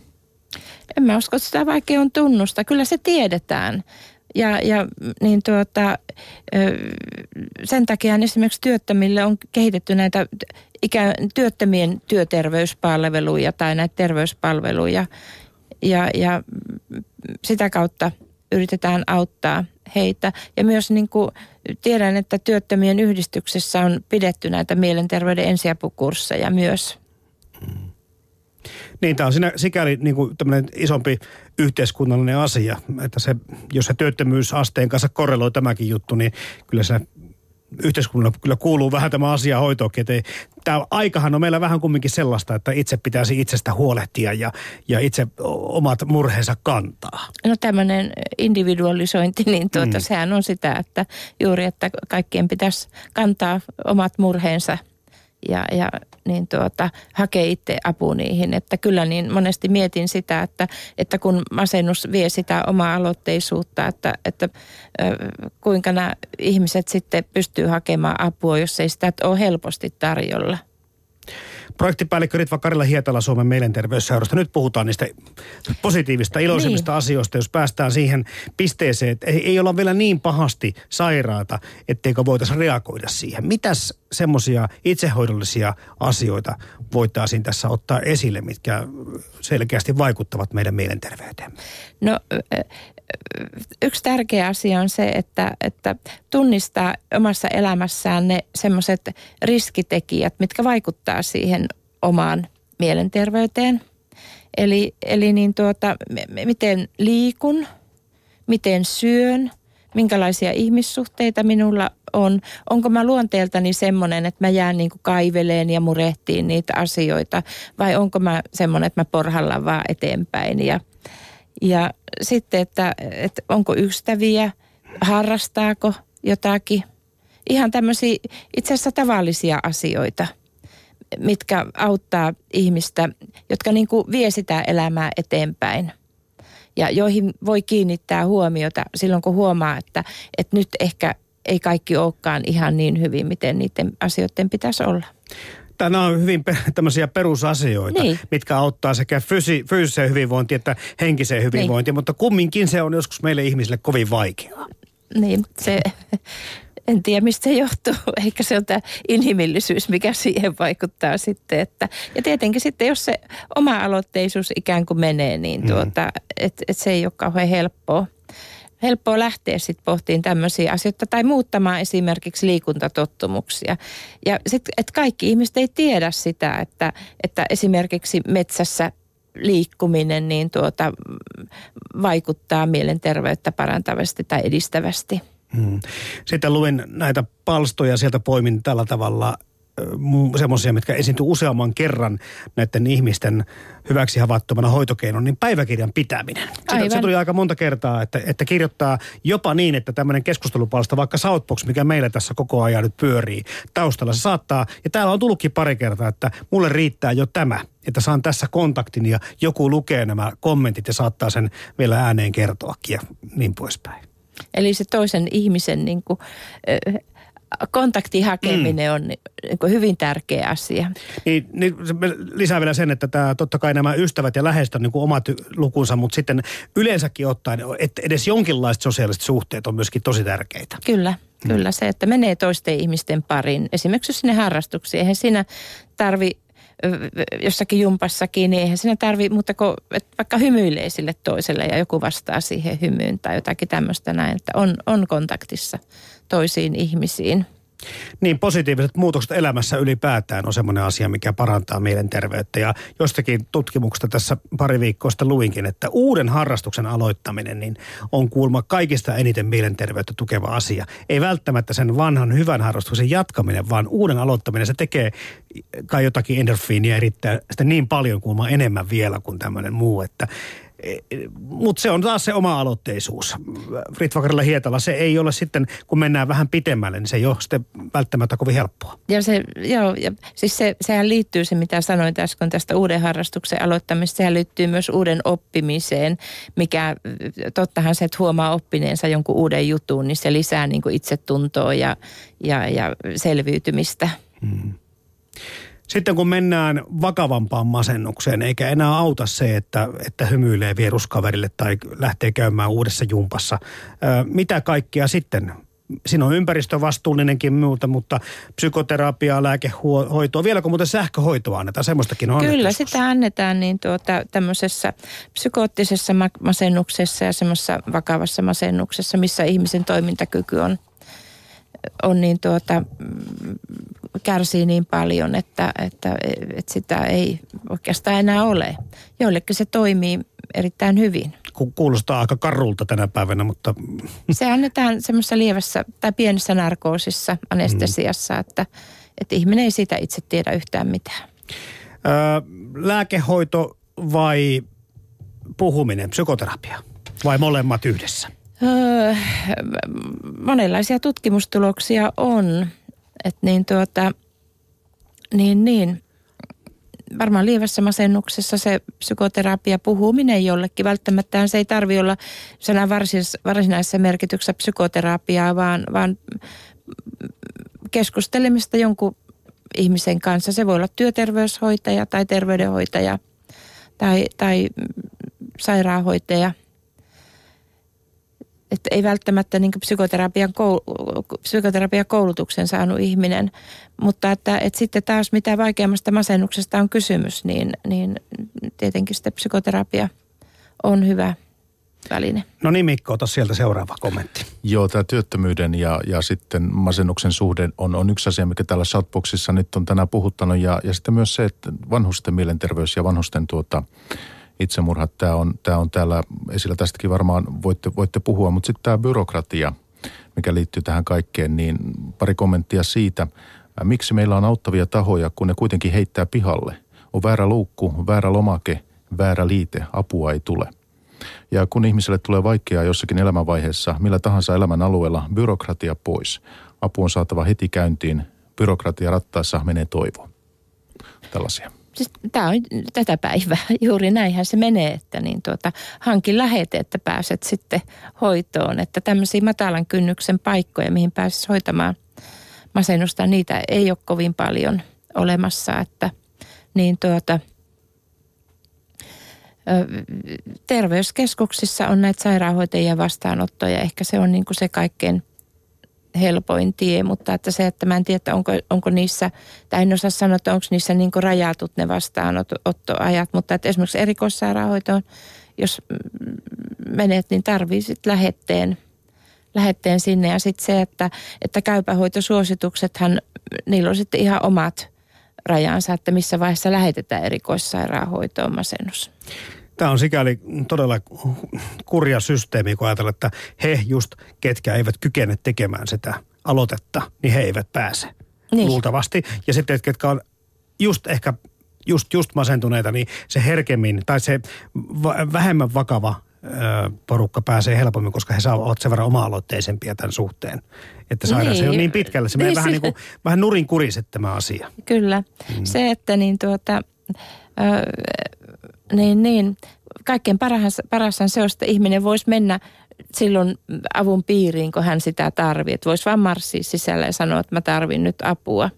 En mä usko, että sitä vaikea on tunnustaa. Kyllä se tiedetään. Ja, ja niin tuota, sen takia esimerkiksi työttömille on kehitetty näitä ikään työttömien työterveyspalveluja tai näitä terveyspalveluja. Ja, ja sitä kautta yritetään auttaa heitä. Ja myös niin kuin tiedän, että työttömien yhdistyksessä on pidetty näitä mielenterveyden ensiapukursseja myös. Niin, tämä on siinä sikäli niin kuin isompi yhteiskunnallinen asia, että se, jos se työttömyysasteen kanssa korreloi tämäkin juttu, niin kyllä se yhteiskunnalla kyllä kuuluu vähän tämä asia hoitoakin. Että tämä aikahan on meillä vähän kumminkin sellaista, että itse pitäisi itsestä huolehtia ja, ja itse omat murheensa kantaa. No tämmöinen individualisointi, niin tuota, mm. sehän on sitä, että juuri, että kaikkien pitäisi kantaa omat murheensa ja, ja niin tuota, hakee itse apu niihin. Että kyllä niin monesti mietin sitä, että, että kun masennus vie sitä omaa aloitteisuutta, että, että kuinka nämä ihmiset sitten pystyy hakemaan apua, jos ei sitä ole helposti tarjolla. Projektipäällikkö Ritva Karila Hietala Suomen mielenterveysseurasta. Nyt puhutaan niistä positiivista, iloisimmista niin. asioista, jos päästään siihen pisteeseen, että ei, ei olla vielä niin pahasti sairaata, etteikö voitaisiin reagoida siihen. Mitäs semmoisia itsehoidollisia asioita voitaisiin tässä ottaa esille, mitkä selkeästi vaikuttavat meidän mielenterveyteen? No yksi tärkeä asia on se, että, että tunnistaa omassa elämässään ne semmoiset riskitekijät, mitkä vaikuttaa siihen omaan mielenterveyteen. Eli, eli niin tuota, miten liikun, miten syön, minkälaisia ihmissuhteita minulla on. Onko mä luonteeltani semmoinen, että mä jään niin kuin kaiveleen ja murehtiin niitä asioita vai onko mä semmoinen, että mä porhallan vaan eteenpäin ja – ja sitten, että, että onko ystäviä, harrastaako jotakin. Ihan tämmöisiä itse asiassa tavallisia asioita, mitkä auttaa ihmistä, jotka niin kuin vie sitä elämää eteenpäin. Ja joihin voi kiinnittää huomiota silloin, kun huomaa, että, että nyt ehkä ei kaikki olekaan ihan niin hyvin, miten niiden asioiden pitäisi olla nämä on hyvin tämmöisiä perusasioita, niin. mitkä auttaa sekä fysi, fyysiseen hyvinvointiin että henkiseen hyvinvointiin, niin. mutta kumminkin se on joskus meille ihmisille kovin vaikeaa. Niin, se, en tiedä mistä se johtuu, eikä se on tämä inhimillisyys, mikä siihen vaikuttaa sitten. Että, ja tietenkin sitten, jos se oma aloitteisuus ikään kuin menee, niin mm. tuota, mm. että et se ei ole kauhean helppoa helppoa lähteä sitten pohtiin tämmöisiä asioita tai muuttamaan esimerkiksi liikuntatottumuksia. Ja sitten, että kaikki ihmiset ei tiedä sitä, että, että esimerkiksi metsässä liikkuminen niin tuota, vaikuttaa mielenterveyttä parantavasti tai edistävästi. Hmm. Sitten luin näitä palstoja, sieltä poimin tällä tavalla semmoisia, mitkä esiintyy useamman kerran näiden ihmisten hyväksi havaittomana hoitokeinon, niin päiväkirjan pitäminen. Sitä, se tuli aika monta kertaa, että, että kirjoittaa jopa niin, että tämmöinen keskustelupalsta, vaikka Southbox, mikä meillä tässä koko ajan nyt pyörii taustalla, se saattaa, ja täällä on tullutkin pari kertaa, että mulle riittää jo tämä, että saan tässä kontaktin ja joku lukee nämä kommentit ja saattaa sen vielä ääneen kertoakin ja niin poispäin. Eli se toisen ihmisen niin kuin, kontaktin hakeminen mm. on niin hyvin tärkeä asia. Niin, niin lisää vielä sen, että tämä, totta kai nämä ystävät ja läheiset on niin kuin omat lukunsa, mutta sitten yleensäkin ottaen, että edes jonkinlaiset sosiaaliset suhteet on myöskin tosi tärkeitä. Kyllä, mm. kyllä se, että menee toisten ihmisten parin. Esimerkiksi sinne harrastuksiin, eihän siinä tarvi jossakin jumpassakin, niin eihän siinä tarvi, mutta kun, että vaikka hymyilee sille toiselle ja joku vastaa siihen hymyyn tai jotakin tämmöistä näin, että on, on kontaktissa toisiin ihmisiin. Niin, positiiviset muutokset elämässä ylipäätään on semmoinen asia, mikä parantaa mielenterveyttä. Ja jostakin tutkimuksesta tässä pari viikkoa sitten luinkin, että uuden harrastuksen aloittaminen niin on kuulma kaikista eniten mielenterveyttä tukeva asia. Ei välttämättä sen vanhan hyvän harrastuksen jatkaminen, vaan uuden aloittaminen. Se tekee kai jotakin endorfiinia erittäin sitä niin paljon kuulma enemmän vielä kuin tämmöinen muu, että mutta se on taas se oma aloitteisuus. Ritvakarilla Hietala, se ei ole sitten, kun mennään vähän pitemmälle, niin se ei ole sitten välttämättä kovin helppoa. Ja se, joo, ja siis se, sehän liittyy se, mitä sanoin äsken tästä uuden harrastuksen aloittamista, sehän liittyy myös uuden oppimiseen, mikä tottahan se, että huomaa oppineensa jonkun uuden jutun, niin se lisää niin kuin itsetuntoa ja, ja, ja selviytymistä. Hmm. Sitten kun mennään vakavampaan masennukseen, eikä enää auta se, että, että hymyilee vieruskaverille tai lähtee käymään uudessa jumpassa. mitä kaikkea sitten? Siinä on ympäristövastuullinenkin muuta, mutta psykoterapiaa, lääkehoitoa, vieläkö muuten sähköhoitoa annetaan, semmoistakin on Kyllä, sitä annetaan niin tuota, tämmöisessä psykoottisessa masennuksessa ja semmoisessa vakavassa masennuksessa, missä ihmisen toimintakyky on, on niin tuota, kärsii niin paljon, että, että, että sitä ei oikeastaan enää ole. Joillekin se toimii erittäin hyvin. Kuulostaa aika karulta tänä päivänä, mutta... Se annetaan semmoisessa lievässä tai pienessä narkoosissa, anestesiassa, mm. että, että ihminen ei siitä itse tiedä yhtään mitään. Öö, lääkehoito vai puhuminen, psykoterapia? Vai molemmat yhdessä? Öö, monenlaisia tutkimustuloksia on. Että niin tuota, niin niin, varmaan lievässä masennuksessa se psykoterapia puhuminen jollekin. Välttämättä se ei tarvi olla sanan varsinaisessa merkityksessä psykoterapiaa, vaan, vaan keskustelemista jonkun ihmisen kanssa. Se voi olla työterveyshoitaja tai terveydenhoitaja tai, tai sairaanhoitaja – että ei välttämättä niin psykoterapian, psykoterapian koulutuksen saanut ihminen, mutta että, että sitten taas mitä vaikeammasta masennuksesta on kysymys, niin, niin tietenkin sitten psykoterapia on hyvä väline. No niin Mikko, ota sieltä seuraava kommentti. Joo, tämä työttömyyden ja, ja sitten masennuksen suhde on, on yksi asia, mikä täällä Shoutboxissa nyt on tänään puhuttanut. Ja, ja sitten myös se, että vanhusten mielenterveys ja vanhusten tuota, itsemurhat, tämä on, tämä on täällä esillä. Tästäkin varmaan voitte, voitte puhua, mutta sitten tämä byrokratia, mikä liittyy tähän kaikkeen, niin pari kommenttia siitä. Miksi meillä on auttavia tahoja, kun ne kuitenkin heittää pihalle? On väärä luukku, väärä lomake, väärä liite, apua ei tule. Ja kun ihmiselle tulee vaikeaa jossakin elämänvaiheessa, millä tahansa elämän alueella, byrokratia pois. Apu on saatava heti käyntiin. Byrokratia rattaessa menee toivo. Tällaisia. Siis tämä on tätä päivää, juuri näinhän se menee, että niin tuota, hankin lähete, että pääset sitten hoitoon. Että tämmöisiä matalan kynnyksen paikkoja, mihin pääsisi hoitamaan masennusta, niitä ei ole kovin paljon olemassa, että niin tuota, terveyskeskuksissa on näitä sairaanhoitajien vastaanottoja. Ehkä se on niin kuin se kaikkein helpoin tie, mutta että se, että mä en tiedä, onko, onko niissä, tai en osaa sanoa, että onko niissä niin rajatut ne vastaanottoajat, mutta että esimerkiksi erikoissairaanhoitoon, jos menet, niin tarvii sitten lähetteen, lähetteen sinne. Ja sitten se, että, että käypähoitosuosituksethan, niillä on sitten ihan omat rajansa, että missä vaiheessa lähetetään erikoissairaanhoitoon masennus. Tämä on sikäli todella kurja systeemi, kun ajatellaan, että he just, ketkä eivät kykene tekemään sitä aloitetta, niin he eivät pääse niin. luultavasti. Ja sitten, ketkä on just ehkä just, just masentuneita, niin se herkemmin tai se vähemmän vakava porukka pääsee helpommin, koska he saavat sen verran oma-aloitteisempia tämän suhteen. Että saadaan niin. se on niin pitkälle. Se menee niin, vähän, niin kuin, vähän nurin kuriset tämä asia. Kyllä. Mm. Se, että niin tuota, niin, niin. Kaikkein paras, parashan se on, että ihminen voisi mennä silloin avun piiriin, kun hän sitä tarvitsee. Että voisi vaan marssia sisällä ja sanoa, että mä tarvin nyt apua.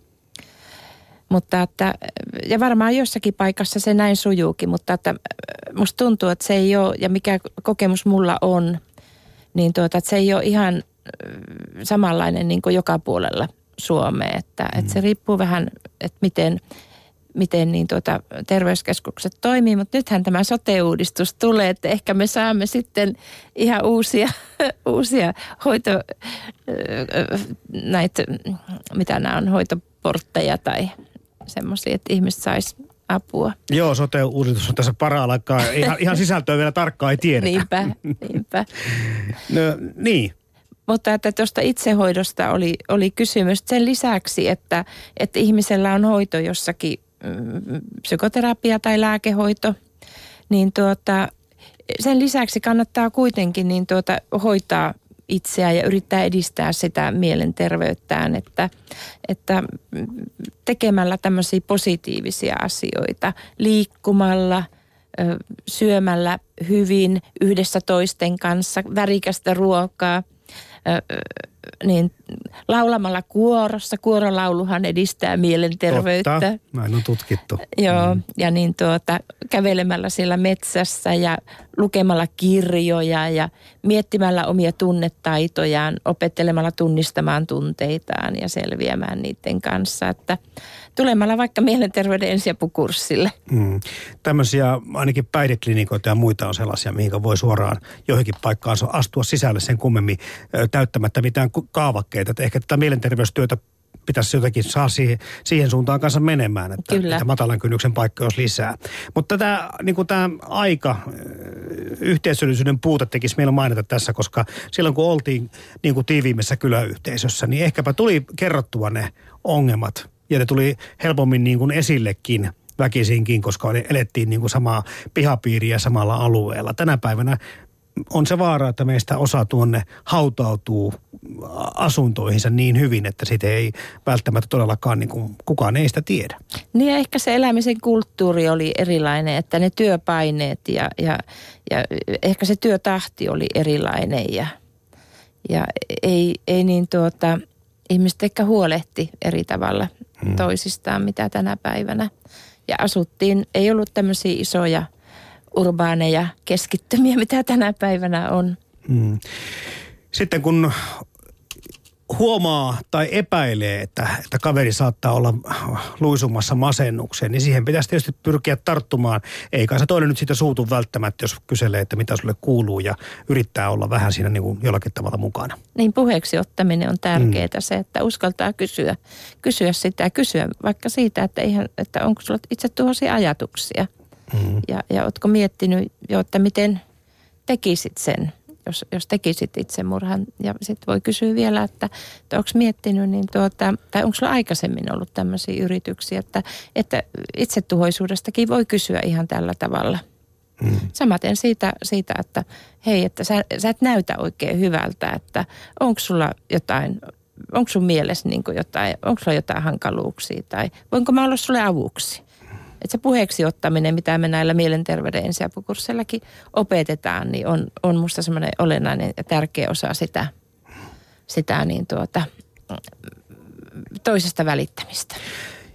Mutta että, ja varmaan jossakin paikassa se näin sujuukin, mutta että musta tuntuu, että se ei ole, ja mikä kokemus mulla on, niin tuota, että se ei ole ihan samanlainen niin kuin joka puolella Suomea. Että, mm. että se riippuu vähän, että miten – miten niin tuota, terveyskeskukset toimii, mutta nythän tämä sote-uudistus tulee, että ehkä me saamme sitten ihan uusia, uusia hoito, näitä, mitä nämä on, hoitoportteja tai semmoisia, että ihmiset sais apua. Joo, sote-uudistus on tässä paraikaa. Ihan, ihan sisältöä vielä tarkkaan ei tiedetä. Niinpä, niinpä. no, niin. Mutta että tuosta itsehoidosta oli, oli kysymys sen lisäksi, että, että ihmisellä on hoito jossakin psykoterapia tai lääkehoito, niin tuota, sen lisäksi kannattaa kuitenkin niin tuota, hoitaa itseään ja yrittää edistää sitä mielenterveyttään, että, että tekemällä tämmöisiä positiivisia asioita, liikkumalla, syömällä hyvin yhdessä toisten kanssa, värikästä ruokaa, niin laulamalla kuorossa. Kuorolauluhan edistää mielenterveyttä. Totta, näin on tutkittu. Joo, mm. ja niin tuota, kävelemällä siellä metsässä ja lukemalla kirjoja ja miettimällä omia tunnetaitojaan, opettelemalla tunnistamaan tunteitaan ja selviämään niiden kanssa. Että tulemalla vaikka mielenterveyden ensiapukurssille. Mm. Tämmöisiä ainakin päihdeklinikoita ja muita on sellaisia, mihin voi suoraan johonkin paikkaan astua sisälle sen kummemmin täyttämättä mitään kaavakkeita. Että ehkä tätä mielenterveystyötä pitäisi jotenkin saa siihen, siihen suuntaan kanssa menemään, että, Kyllä. että matalan kynnyksen paikkoja olisi lisää. Mutta tämä, niin kuin tämä aika, yhteisöllisyyden puute tekisi meillä mainita tässä, koska silloin kun oltiin niin kuin tiiviimmässä kyläyhteisössä, niin ehkäpä tuli kerrottua ne ongelmat ja ne tuli helpommin niin kuin esillekin väkisinkin, koska elettiin niin kuin samaa pihapiiriä samalla alueella. Tänä päivänä on se vaara, että meistä osa tuonne hautautuu asuntoihinsa niin hyvin, että sitä ei välttämättä todellakaan niin kuin, kukaan ei sitä tiedä. Niin ja ehkä se elämisen kulttuuri oli erilainen, että ne työpaineet ja, ja, ja ehkä se työtahti oli erilainen ja, ja ei, ei niin tuota, ihmiset ehkä huolehti eri tavalla hmm. toisistaan mitä tänä päivänä. Ja asuttiin, ei ollut tämmöisiä isoja urbaaneja keskittymiä, mitä tänä päivänä on. Hmm. Sitten kun huomaa tai epäilee, että, että kaveri saattaa olla luisumassa masennukseen, niin siihen pitäisi tietysti pyrkiä tarttumaan. Eikä se toinen nyt siitä suutu välttämättä, jos kyselee, että mitä sulle kuuluu ja yrittää olla vähän siinä niin kuin jollakin tavalla mukana. Niin puheeksi ottaminen on tärkeää mm. se, että uskaltaa kysyä, kysyä sitä, kysyä vaikka siitä, että, eihän, että onko sulla itse tuhoisia ajatuksia. Mm. Ja, ja ootko miettinyt jo, että miten tekisit sen jos, jos tekisit itsemurhan. Ja sitten voi kysyä vielä, että, että onko miettinyt, niin tuota, tai onko sulla aikaisemmin ollut tämmöisiä yrityksiä, että, että itsetuhoisuudestakin voi kysyä ihan tällä tavalla. Hmm. Samaten siitä, siitä, että hei, että sä, sä et näytä oikein hyvältä, että onko sulla jotain, onko sun mielessä niin jotain, onko sulla jotain hankaluuksia tai voinko mä olla sulle avuksi? Että se puheeksi ottaminen, mitä me näillä mielenterveyden ensiapukursseillakin opetetaan, niin on, on musta semmoinen olennainen ja tärkeä osa sitä, sitä niin tuota, toisesta välittämistä.